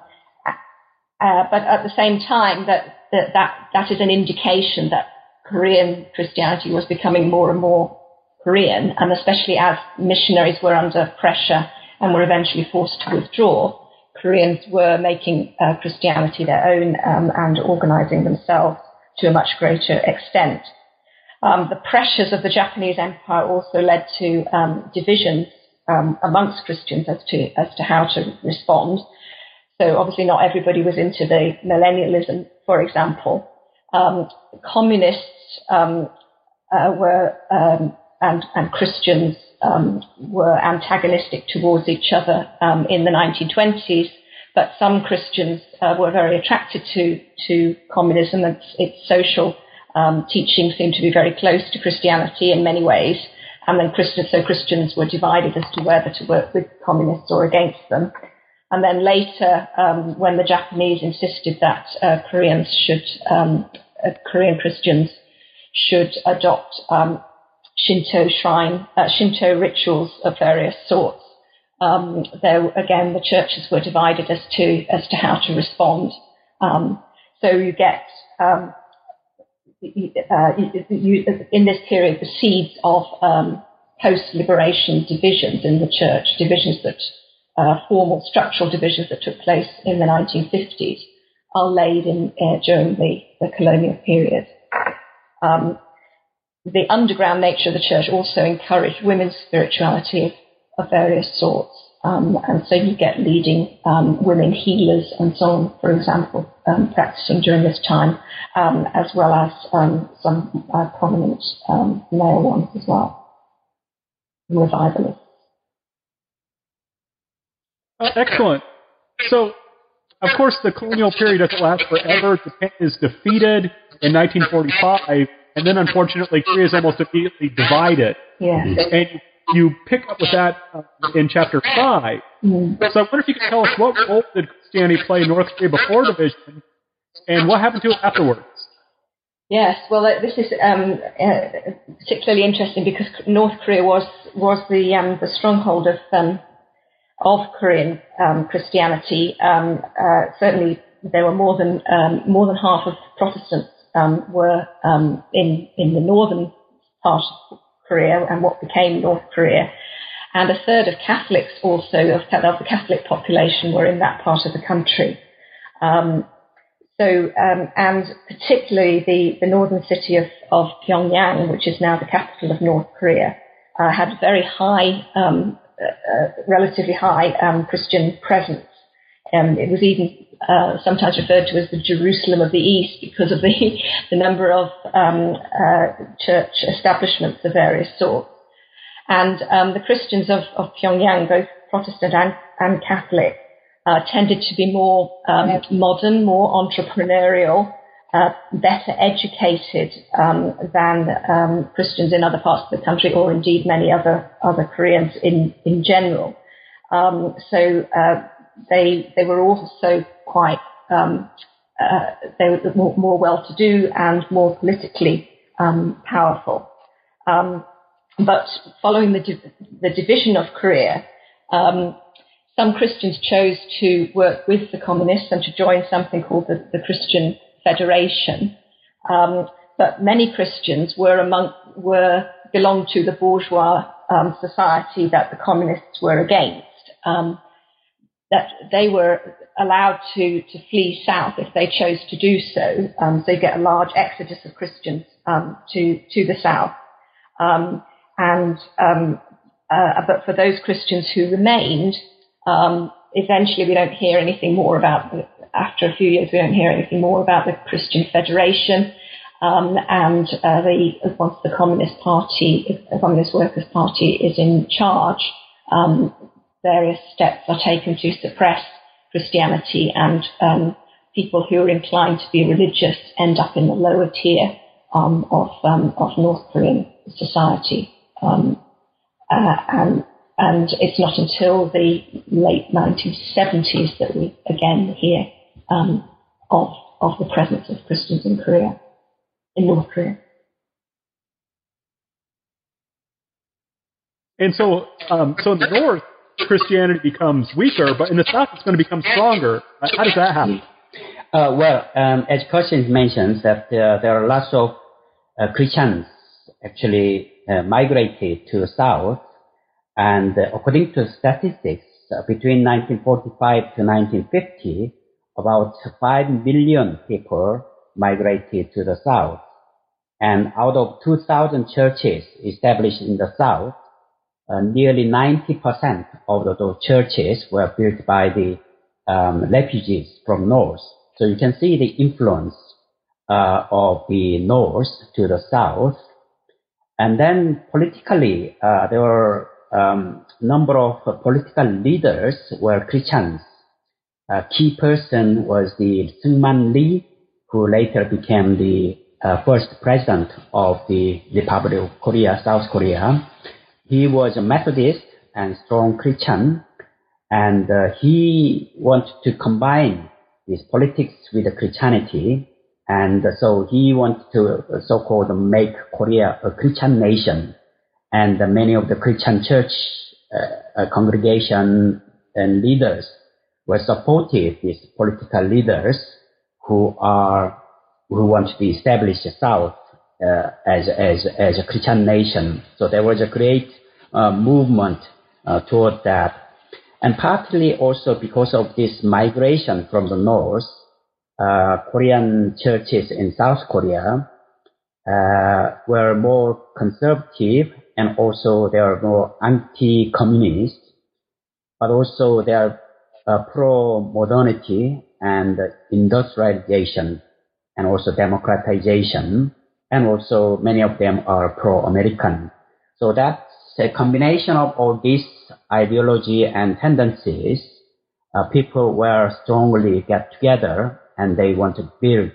uh, but at the same time, that, that, that, that is an indication that Korean Christianity was becoming more and more Korean, and especially as missionaries were under pressure and were eventually forced to withdraw, Koreans were making uh, Christianity their own um, and organizing themselves to a much greater extent. Um, the pressures of the Japanese Empire also led to um, divisions um, amongst Christians as to as to how to respond. So obviously not everybody was into the millennialism, for example. Um, communists um, uh, were and, and Christians um, were antagonistic towards each other um, in the 1920s, but some Christians uh, were very attracted to to communism and its social um, teachings seemed to be very close to Christianity in many ways. And then Christians, so Christians were divided as to whether to work with communists or against them. And then later, um, when the Japanese insisted that uh, Koreans should, um, uh, Korean Christians should adopt um, Shinto shrine, uh, Shinto rituals of various sorts, um, there again the churches were divided as to as to how to respond. Um, so you get um, uh, you, in this period the seeds of post-liberation divisions in the church, divisions that uh, formal structural divisions that took place in the 1950s are laid in uh, during the, the, colonial period. Um, the underground nature of the church also encouraged women's spirituality of, of various sorts. Um, and so you get leading um, women healers and so on, for example, um, practicing during this time, um, as well as um, some uh, prominent um, male ones as well, revivalists. Excellent. So, of course, the colonial period doesn't last forever. Japan is defeated in 1945, and then unfortunately, Korea is almost immediately divided. Yeah. And you pick up with that uh, in chapter 5. Mm. So I wonder if you could tell us what role did Christianity play in North Korea before division, and what happened to it afterwards? Yes, well, uh, this is um, uh, particularly interesting because North Korea was was the um, the stronghold of um, of Korean um, Christianity. Um, uh, certainly, there were more than um, more than half of Protestants um, were um, in in the northern part of Korea and what became North Korea, and a third of Catholics also of, of the Catholic population were in that part of the country. Um, so, and particularly the, the northern city of, of Pyongyang, which is now the capital of North Korea, uh, had very high um, relatively high um, Christian presence. Um, it was even uh, sometimes referred to as the Jerusalem of the East because of the, <laughs> the number of um, uh, church establishments of various sorts. And um, the Christians of, of, Pyongyang, both Protestant and, and Catholic, uh, tended to be more um, modern, more entrepreneurial, uh, better educated um, than um, Christians in other parts of the country, or indeed many other other Koreans in in general. Um, so uh, they they were also quite um, uh, they were more, more well-to-do and more politically um, powerful. Um, but following the di- the division of Korea, um, some Christians chose to work with the communists and to join something called the, the Christian Federation. Um, but many Christians were among were belonged to the bourgeois um, society that the communists were against. Um, that they were allowed to, to flee south if they chose to do so. Um, so you get a large exodus of Christians um, to to the south, um, and um, uh, but for those Christians who remained, um, eventually we don't hear anything more about. After a few years, we don't hear anything more about the Christian Federation. Um, and uh, the, once the Communist Party, the Communist Workers' Party, is in charge, um, various steps are taken to suppress Christianity, and um, people who are inclined to be religious end up in the lower tier um, of, um, of North Korean society. Um, uh, and, and it's not until the late 1970s that we again hear um, of, of the presence of Christians in Korea, in North Korea. And so, um, so in the north, Christianity becomes weaker, but in the South it's going to become stronger. How does that happen? Uh, well, um, as Kirsten mentions, that uh, there are lots of uh, Christians actually uh, migrated to the South, and uh, according to statistics, uh, between 1945 to 1950, about 5 million people migrated to the South. And out of 2,000 churches established in the South, uh, nearly 90% of those churches were built by the um, refugees from North. So you can see the influence uh, of the North to the South. And then politically, uh, there were a um, number of political leaders were Christians. A key person was the Syngman Rhee, who later became the uh, first president of the Republic of Korea, South Korea. He was a Methodist and strong Christian, and uh, he wanted to combine his politics with Christianity, and so he wanted to uh, so-called make Korea a Christian nation, and many of the Christian church uh, uh, congregation and leaders were supportive these political leaders who are who want to establish the South uh, as, as, as a Christian nation. So there was a great uh, movement uh, toward that. And partly also because of this migration from the north, uh, Korean churches in South Korea uh, were more conservative and also they are more anti-communist, but also they are uh, pro-modernity and industrialization and also democratization, and also many of them are pro-American. So that's a combination of all these ideology and tendencies. Uh, people will strongly get together and they want to build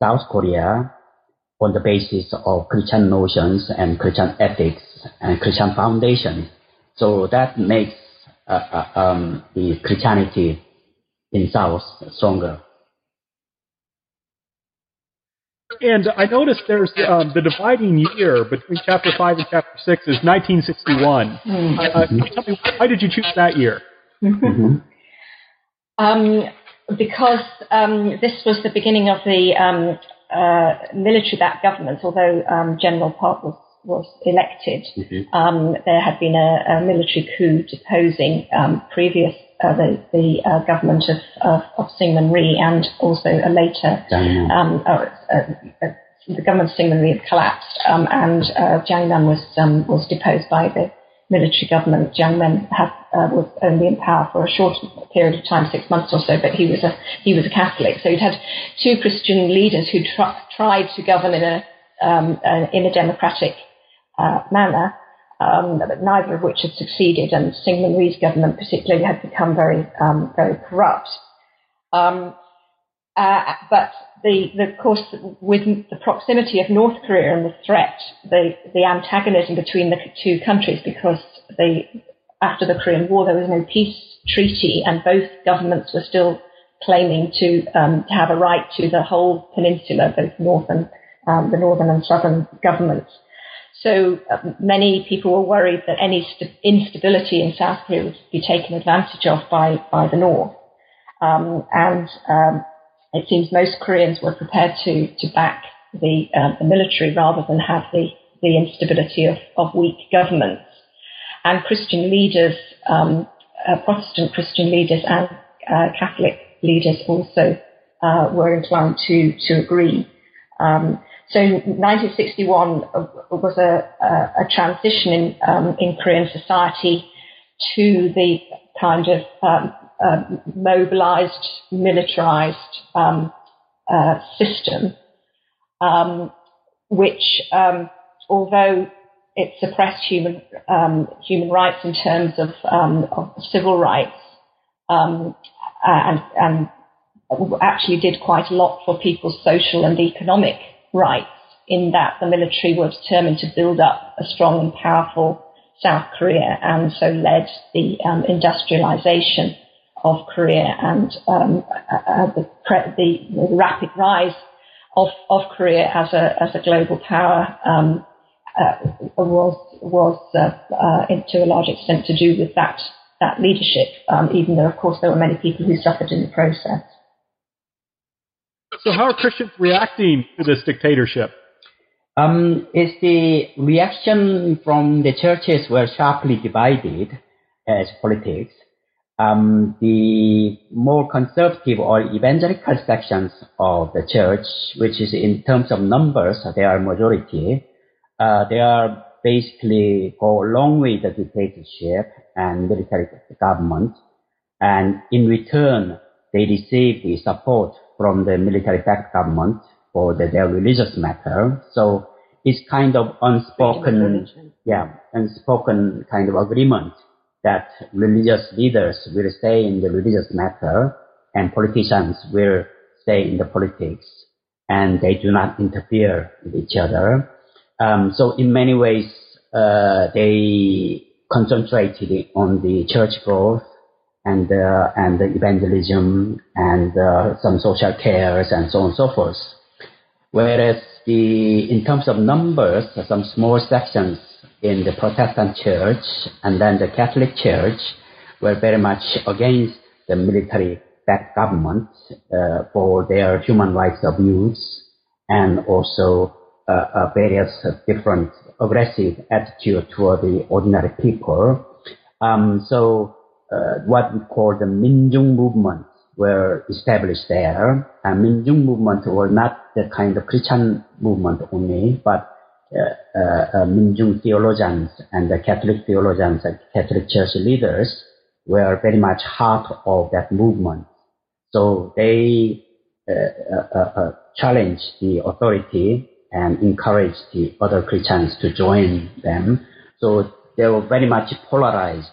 South Korea on the basis of Christian notions and Christian ethics and Christian foundation. So that makes uh, uh, um, the Christianity in South stronger. And I noticed there's um, the dividing year between chapter 5 and chapter 6 is 1961. Mm-hmm. Uh, tell me why did you choose that year? Mm-hmm. Um, because um, this was the beginning of the um, uh, military-backed government, although um, General Park was, was elected. Mm-hmm. Um, there had been a, a military coup deposing previous uh, the, the uh, government of, of, of Syngman Rhee and also a later um, uh, uh, the government of Syngman Rhee had collapsed um, and uh, Chang Myon was um, was deposed by the military government. Chang Myon had, uh, was only in power for a short period of time, six months or so, but he was a he was a Catholic. So he'd had two Christian leaders who tr- tried to govern in a um, uh, in a democratic uh, manner, um, neither of which had succeeded, and Syngman Rhee's government particularly had become very um, very corrupt. Um, uh, but the, the, of course, with the proximity of North Korea and the threat, the, the antagonism between the two countries, because the, after the Korean War there was no peace treaty, and both governments were still claiming to, um, to have a right to the whole peninsula, both northern, um, the northern and southern governments. So uh, many people were worried that any st- instability in South Korea would be taken advantage of by, by the North. Um, and um, it seems most Koreans were prepared to, to back the, uh, the military rather than have the, the instability of, of weak governments. And Christian leaders, um, uh, Protestant Christian leaders and uh, Catholic leaders also uh, were inclined to, to agree. Um, so 1961 was a, a, a transition in, um, in Korean society to the kind of um, uh, mobilized, militarized um, uh, system, um, which, um, although it suppressed human um, human rights in terms of, of civil rights, and, and actually did quite a lot for people's social and economic rights in that the military were determined to build up a strong and powerful South Korea and so led the um, industrialization of Korea and um, uh, uh the, the, rapid rise of, of Korea as a, as a global power um, uh, was, was uh, uh to a large extent to do with that, that leadership, um, even though, of course, there were many people who suffered in the process. So, how are Christians reacting to this dictatorship? Um, is the reaction from the churches were sharply divided as politics um, the more conservative or evangelical sections of the church, which is in terms of numbers, they are majority. Uh, they are basically go along with the dictatorship and military government, and in return, they receive the support from the military-backed government for the, their religious matter. So it's kind of unspoken, yeah, unspoken kind of agreement that religious leaders will stay in the religious matter and politicians will stay in the politics and they do not interfere with each other. Um, so in many ways, uh, they concentrated on the church growth and uh, and the evangelism and uh, some social cares and so on and so forth. Whereas the in terms of numbers, some small sections in the Protestant church and then the Catholic church were very much against the military-backed government uh, for their human rights abuse and also uh, uh, various different aggressive attitude toward the ordinary people. Um, so uh, what we call the Minjung movement were established there. And Minjung movement was not the kind of Christian movement only, but uh, uh, Minjung theologians and the Catholic theologians and Catholic church leaders were very much heart of that movement. So they uh, challenged the authority and encouraged the other Christians to join them. So they were very much polarized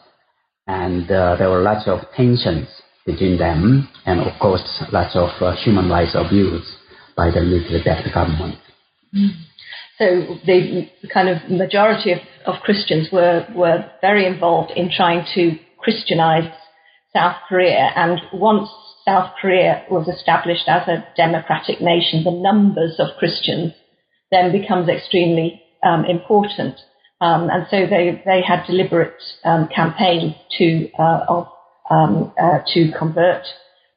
and uh, there were lots of tensions between them and of course lots of uh, human rights abuse by the military-backed government. Mm. So the kind of majority of, of Christians were, were very involved in trying to Christianize South Korea. And once South Korea was established as a democratic nation, the numbers of Christians then becomes extremely um, important. Um, and so they, they had deliberate um, campaigns to, uh, of, um, uh, to convert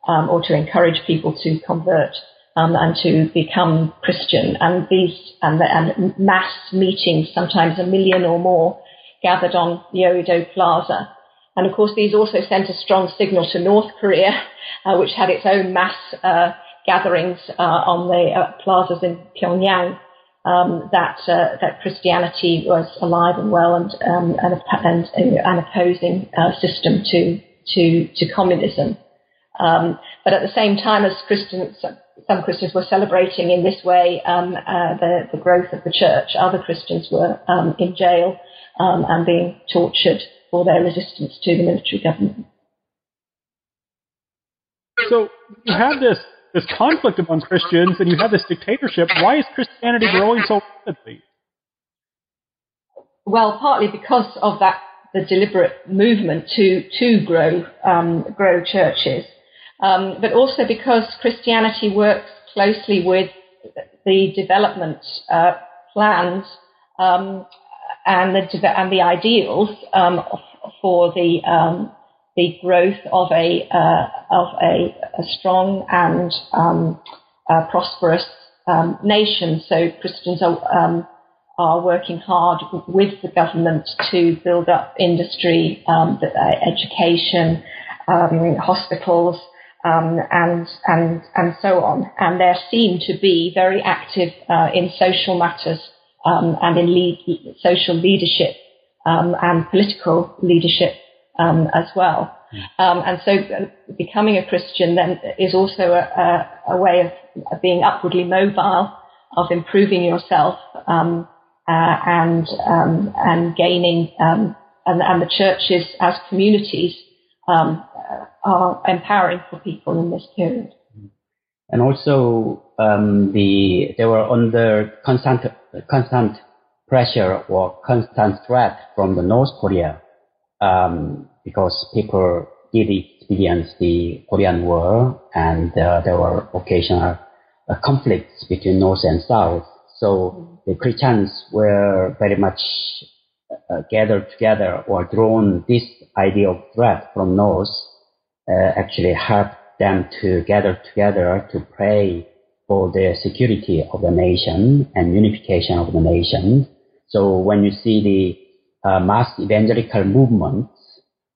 um, or to encourage people to convert um, and to become Christian. And these and, the, and mass meetings, sometimes a million or more, gathered on Yeouido Plaza. And of course, these also sent a strong signal to North Korea, uh, which had its own mass uh, gatherings uh, on the uh, plazas in Pyongyang. Um, that uh, that Christianity was alive and well and um, and, and, an opposing uh, system to to to communism. Um, but at the same time as Christians, some Christians were celebrating in this way um, uh, the, the growth of the church. Other Christians were um, in jail um, and being tortured for their resistance to the military government. So you have this this conflict among Christians and you have this dictatorship. Why is Christianity growing so rapidly? Well, partly because of that the deliberate movement to to grow um, grow churches, um, but also because Christianity works closely with the development uh, plans um, and the and the ideals um, for the um, the growth of a uh, of a, a, strong and um, uh, prosperous um, nation. So Christians are um, are working hard with the government to build up industry, um, uh, education, um, hospitals, um, and and and so on. And they seem to be very active uh, in social matters and in lead, social leadership and political leadership um, as well. Um, and so uh, becoming a Christian then is also a, a, a way of being upwardly mobile, of improving yourself um, uh, and um, and gaining um, and, and, the churches as communities um, are empowering for people in this period. And also the they were under constant constant pressure or constant threat from the North Korea um, because people did experience the Korean War and uh, there were occasional uh, conflicts between North and South. So the Christians were very much uh, gathered together or drawn this idea of threat from North uh, actually helped them to gather together to pray for the security of the nation and unification of the nation. So when you see the uh, mass evangelical movements,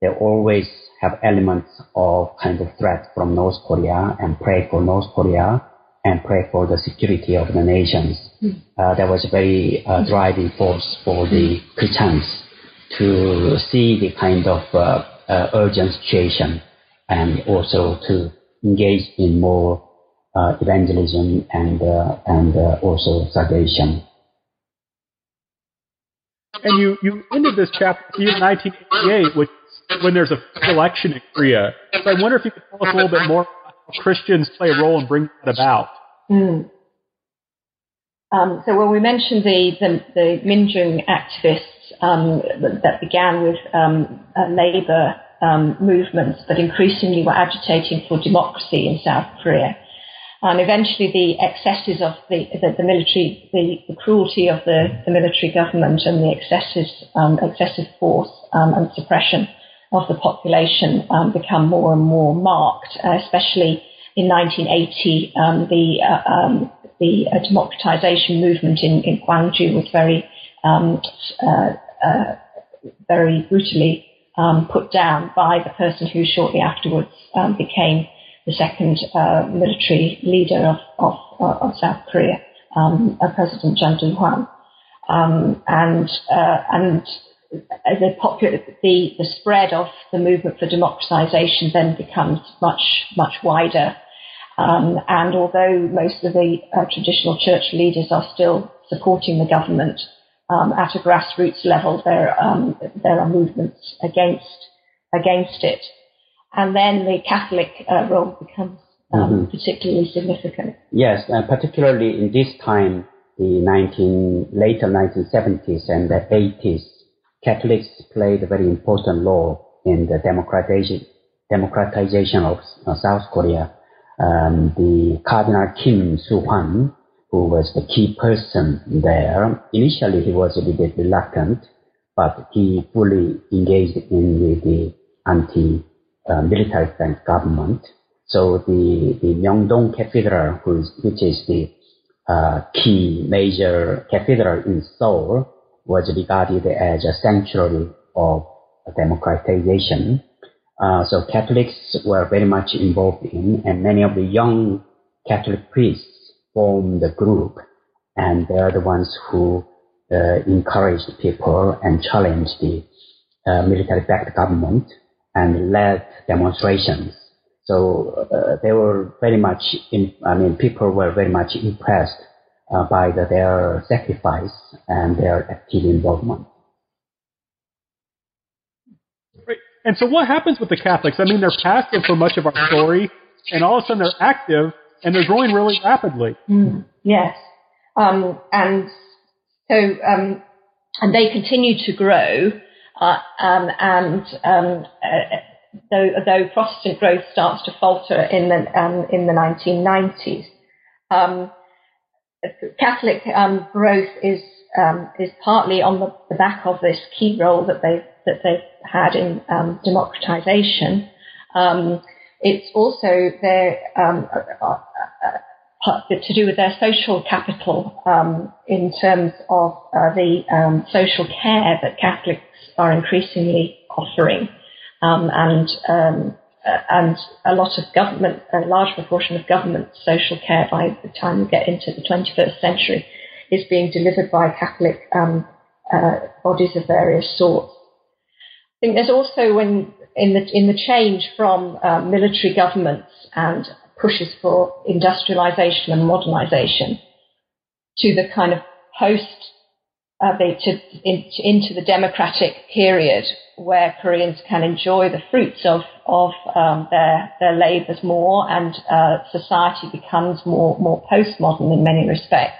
they always have elements of kind of threat from North Korea and pray for North Korea and pray for the security of the nations. Mm. Uh, that was a very uh, driving force for the Christians to see the kind of uh, uh urgent situation and also to engage in more uh, evangelism and uh, and also salvation. And you, you ended this chapter in 1988, which when there's a election in Korea. So I wonder if you could tell us a little bit more about how Christians play a role in bringing that about. Mm. Um, so when we mentioned the, the, the Minjung activists um, that began with um, labor um, movements, but increasingly were agitating for democracy in South Korea. And eventually, the excesses of the, the, the military, the, the, cruelty of the, military government, and the excessive, um, excessive force um, and suppression of the population um, become more and more marked, uh, especially in 1980. Um, the uh, um, the uh, democratization movement in, in was very um, uh, uh, very brutally put down by the person who shortly afterwards became the second uh, military leader of, of, uh, of South Korea, um, President Chun Doo-hwan. Um, and uh, and the, popular, the, the spread of the movement for democratization then becomes much, much wider. Um, and although most of the uh, traditional church leaders are still supporting the government, um, at a grassroots level, there, um, there are movements against, against it and then the Catholic uh, role becomes um, mm-hmm. particularly significant. Yes, uh, particularly in this time, the 19, later 1970s and the 80s, Catholics played a very important role in the democratization, democratization of uh, South Korea. Um, the Cardinal Kim Soo-hwan, who was the key person there, initially he was a little bit reluctant, but he fully engaged in the anti uh, military government. So the, the Myeongdong Cathedral, which is the uh, key major cathedral in Seoul, was regarded as a sanctuary of democratization. Uh, so Catholics were very much involved in, and many of the young Catholic priests formed the group and they are the ones who uh, encouraged people and challenged the uh, military-backed government and led demonstrations. So uh, they were very much, in, I mean, people were very much impressed uh, by the, their sacrifice and their active involvement. Right. And so what happens with the Catholics? I mean, they're passive for much of our story, and all of a sudden they're active and they're growing really rapidly. Mm, yes. Um, and so, um, and they continue to grow, uh, um, and um, uh, though, though Protestant growth starts to falter in the um, in the 1990s, um, Catholic growth is is partly on the, the, back of this key role that they that they've had in democratization. it's also their uh, to do with their social capital um, in terms of uh, the um, social care that Catholics are increasingly offering, um, and um, uh, and a lot of government, a large proportion of government social care by the time we get into the 21st century is being delivered by Catholic um, uh, bodies of various sorts. I think there's also when in the in the change from uh, military governments and pushes for industrialization and modernization to the kind of post uh, the, to, in, into the democratic period where Koreans can enjoy the fruits of of um, their their labours more and uh, society becomes more more postmodern in many respects.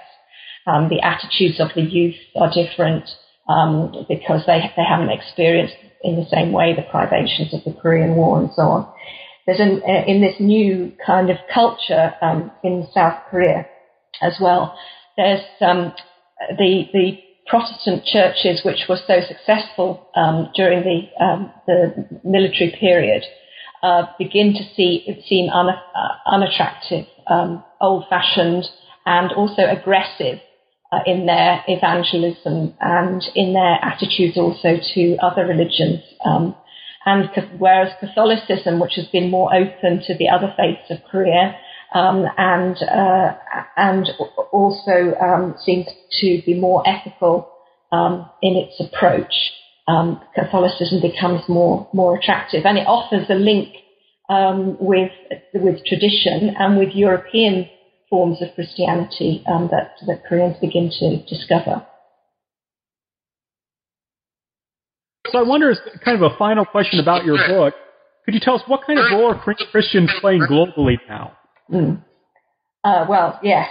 Um, the attitudes of the youth are different um, because they they haven't experienced in the same way the privations of the Korean War and so on there's an, uh, in this new kind of culture um, in South Korea as well. There's um, the the Protestant churches which were so successful um, during the um, the military period uh, begin to see seem un, uh, unattractive, um, old-fashioned, and also aggressive uh, in their evangelism and in their attitudes also to other religions. Um, and whereas Catholicism, which has been more open to the other faiths of Korea, um, and uh, and also um, seems to be more ethical um, in its approach, um, Catholicism becomes more more attractive, and it offers a link um, with with tradition and with European forms of Christianity um, that that Koreans begin to discover. So I wonder, as kind of a final question about your book, could you tell us what kind of role are Christians playing globally now? Mm. Uh, well, yes.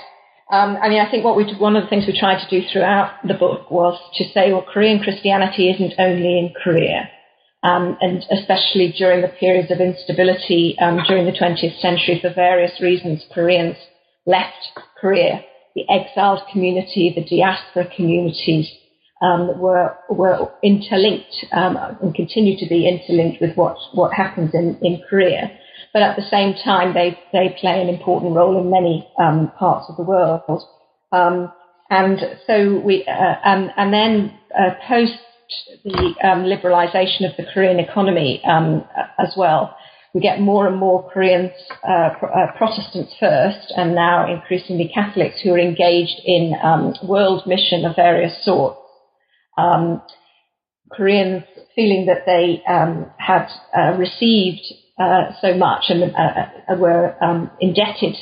Um, I mean, I think what we one of the things we tried to do throughout the book was to say, well, Korean Christianity isn't only in Korea, um, and especially during the periods of instability um, during the 20th century, for various reasons, Koreans left Korea. The exiled community, the diaspora communities, um, were were interlinked um, and continue to be interlinked with what what happens in, in Korea. But at the same time, they they play an important role in many um, parts of the world. Um, and so we uh, and and then uh, post the um, liberalization of the Korean economy um, as well. We get more and more Koreans, uh, uh, Protestants first, and now increasingly Catholics who are engaged in world mission of various sorts um, Koreans feeling that they um, had uh, received uh, so much and uh, uh were um, indebted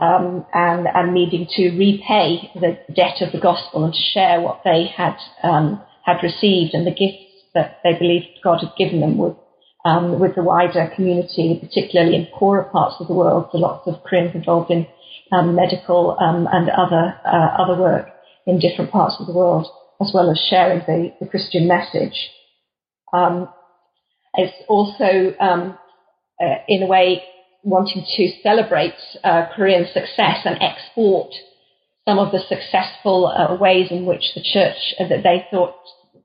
um, and, and needing to repay the debt of the gospel and to share what they had um, had received and the gifts that they believed God had given them with um, with the wider community, particularly in poorer parts of the world. There So lots of Koreans involved in medical and other uh, other work in different parts of the world as well as sharing the, the Christian message. Um, it's also, um, uh, in a way, wanting to celebrate uh, Korean success and export some of the successful uh, ways in which the church, uh, that they thought,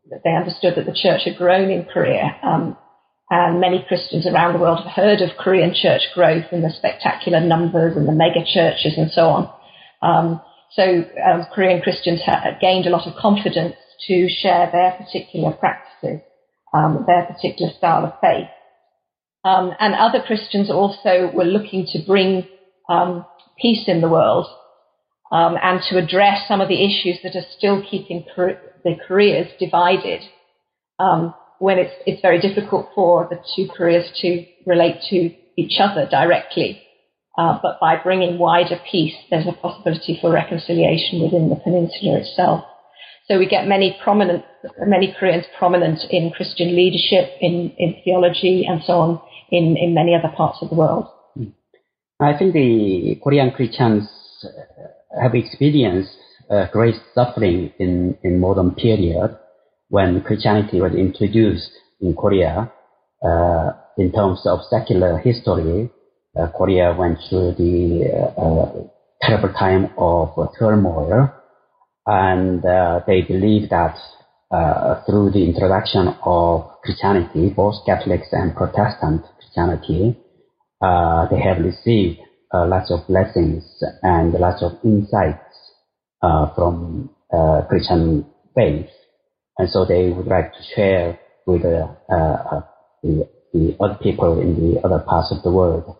that they understood that the church had grown in Korea. Um, and many Christians around the world have heard of Korean church growth and the spectacular numbers and the mega churches and so on. Um, so um, Korean Christians gained a lot of confidence to share their particular practices, um, their particular style of faith. Um, and other Christians also were looking to bring um, peace in the world um, and to address some of the issues that are still keeping the Koreas divided. Um, when it's, it's very difficult for the two Koreas to relate to each other directly. Uh, but by bringing wider peace, there's a possibility for reconciliation within the peninsula itself. So we get many prominent, many Koreans prominent in Christian leadership, in, in theology, and so on in, in many other parts of the world. I think the Korean Christians have experienced uh, great suffering in, in modern period when Christianity was introduced in Korea. Uh, in terms of secular history, uh, Korea went through the uh, uh, terrible time of turmoil, and uh, they believe that through the introduction of Christianity, both Catholics and Protestant Christianity, they have received lots of blessings and lots of insights from Christian faith and so they would like to share with uh, uh, the, the other people in the other parts of the world.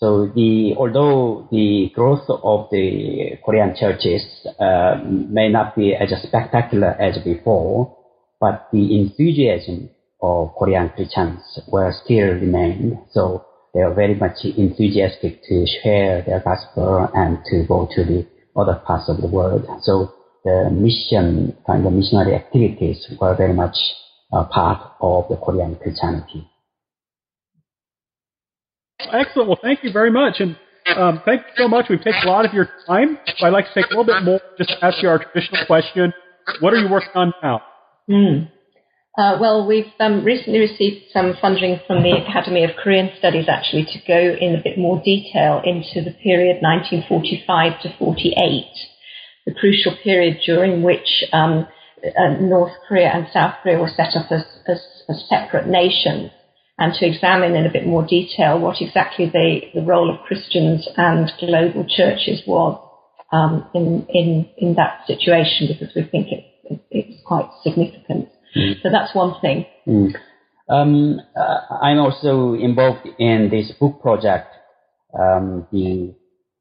So the although the growth of the Korean churches uh, may not be as spectacular as before, but the enthusiasm of Korean Christians will still remain. So they are very much enthusiastic to share their gospel and to go to the other parts of the world. So the mission, kind of missionary activities were very much a part of the Korean Christianity. Excellent. Well, thank you very much. And um, thank you so much. We've taken a lot of your time. So I'd like to take a little bit more just to ask you our traditional question. What are you working on now? Mm. Uh, well, we've um, recently received some funding from the Academy of Korean Studies actually to go in a bit more detail into the period 1945 to 48 the crucial period during which um, uh, North Korea and South Korea were set up as, as, as, separate nations, and to examine in a bit more detail what exactly the, the role of Christians and global churches was um, in, in, in that situation, because we think it, it, it's quite significant. Mm. So that's one thing. Mm. Um, uh, I'm also involved in this book project, um, the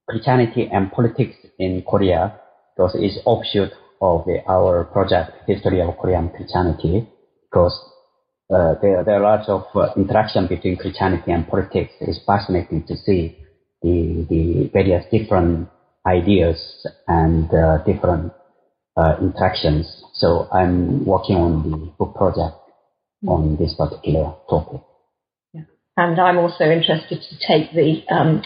Christianity and Politics in Korea, because it's offshoot of the, our project History of Korean Christianity because uh, there, there are lots of uh, interaction between Christianity and politics. It's fascinating to see the, the various different ideas and uh, different uh, interactions. So I'm working on the book project on this particular topic. Yeah. And I'm also interested to take the um,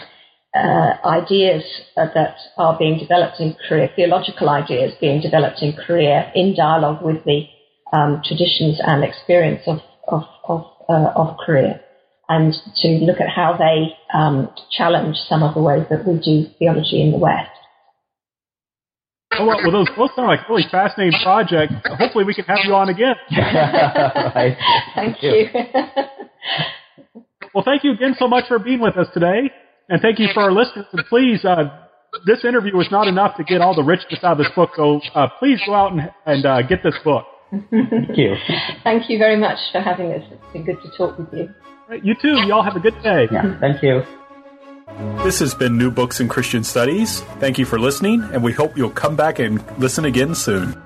uh, ideas uh, that are being developed in Korea, theological ideas being developed in Korea in dialogue with the um, traditions and experience of, uh, of, Korea and to look at how they um, challenge some of the ways that we do theology in the West. Oh, well, those both sound like really fascinating projects. Hopefully, we can have you on again. <laughs> right. Thank you. well, thank you again so much for being with us today. And thank you for our listeners. And please, uh, this interview was not enough to get all the richness out of this book. So uh, please go out and, and uh, get this book. Thank you. <laughs> thank you very much for having us. It's been good to talk with you. You too. You all have a good day. Yeah. Thank you. This has been New Books in Christian Studies. Thank you for listening, and we hope you'll come back and listen again soon.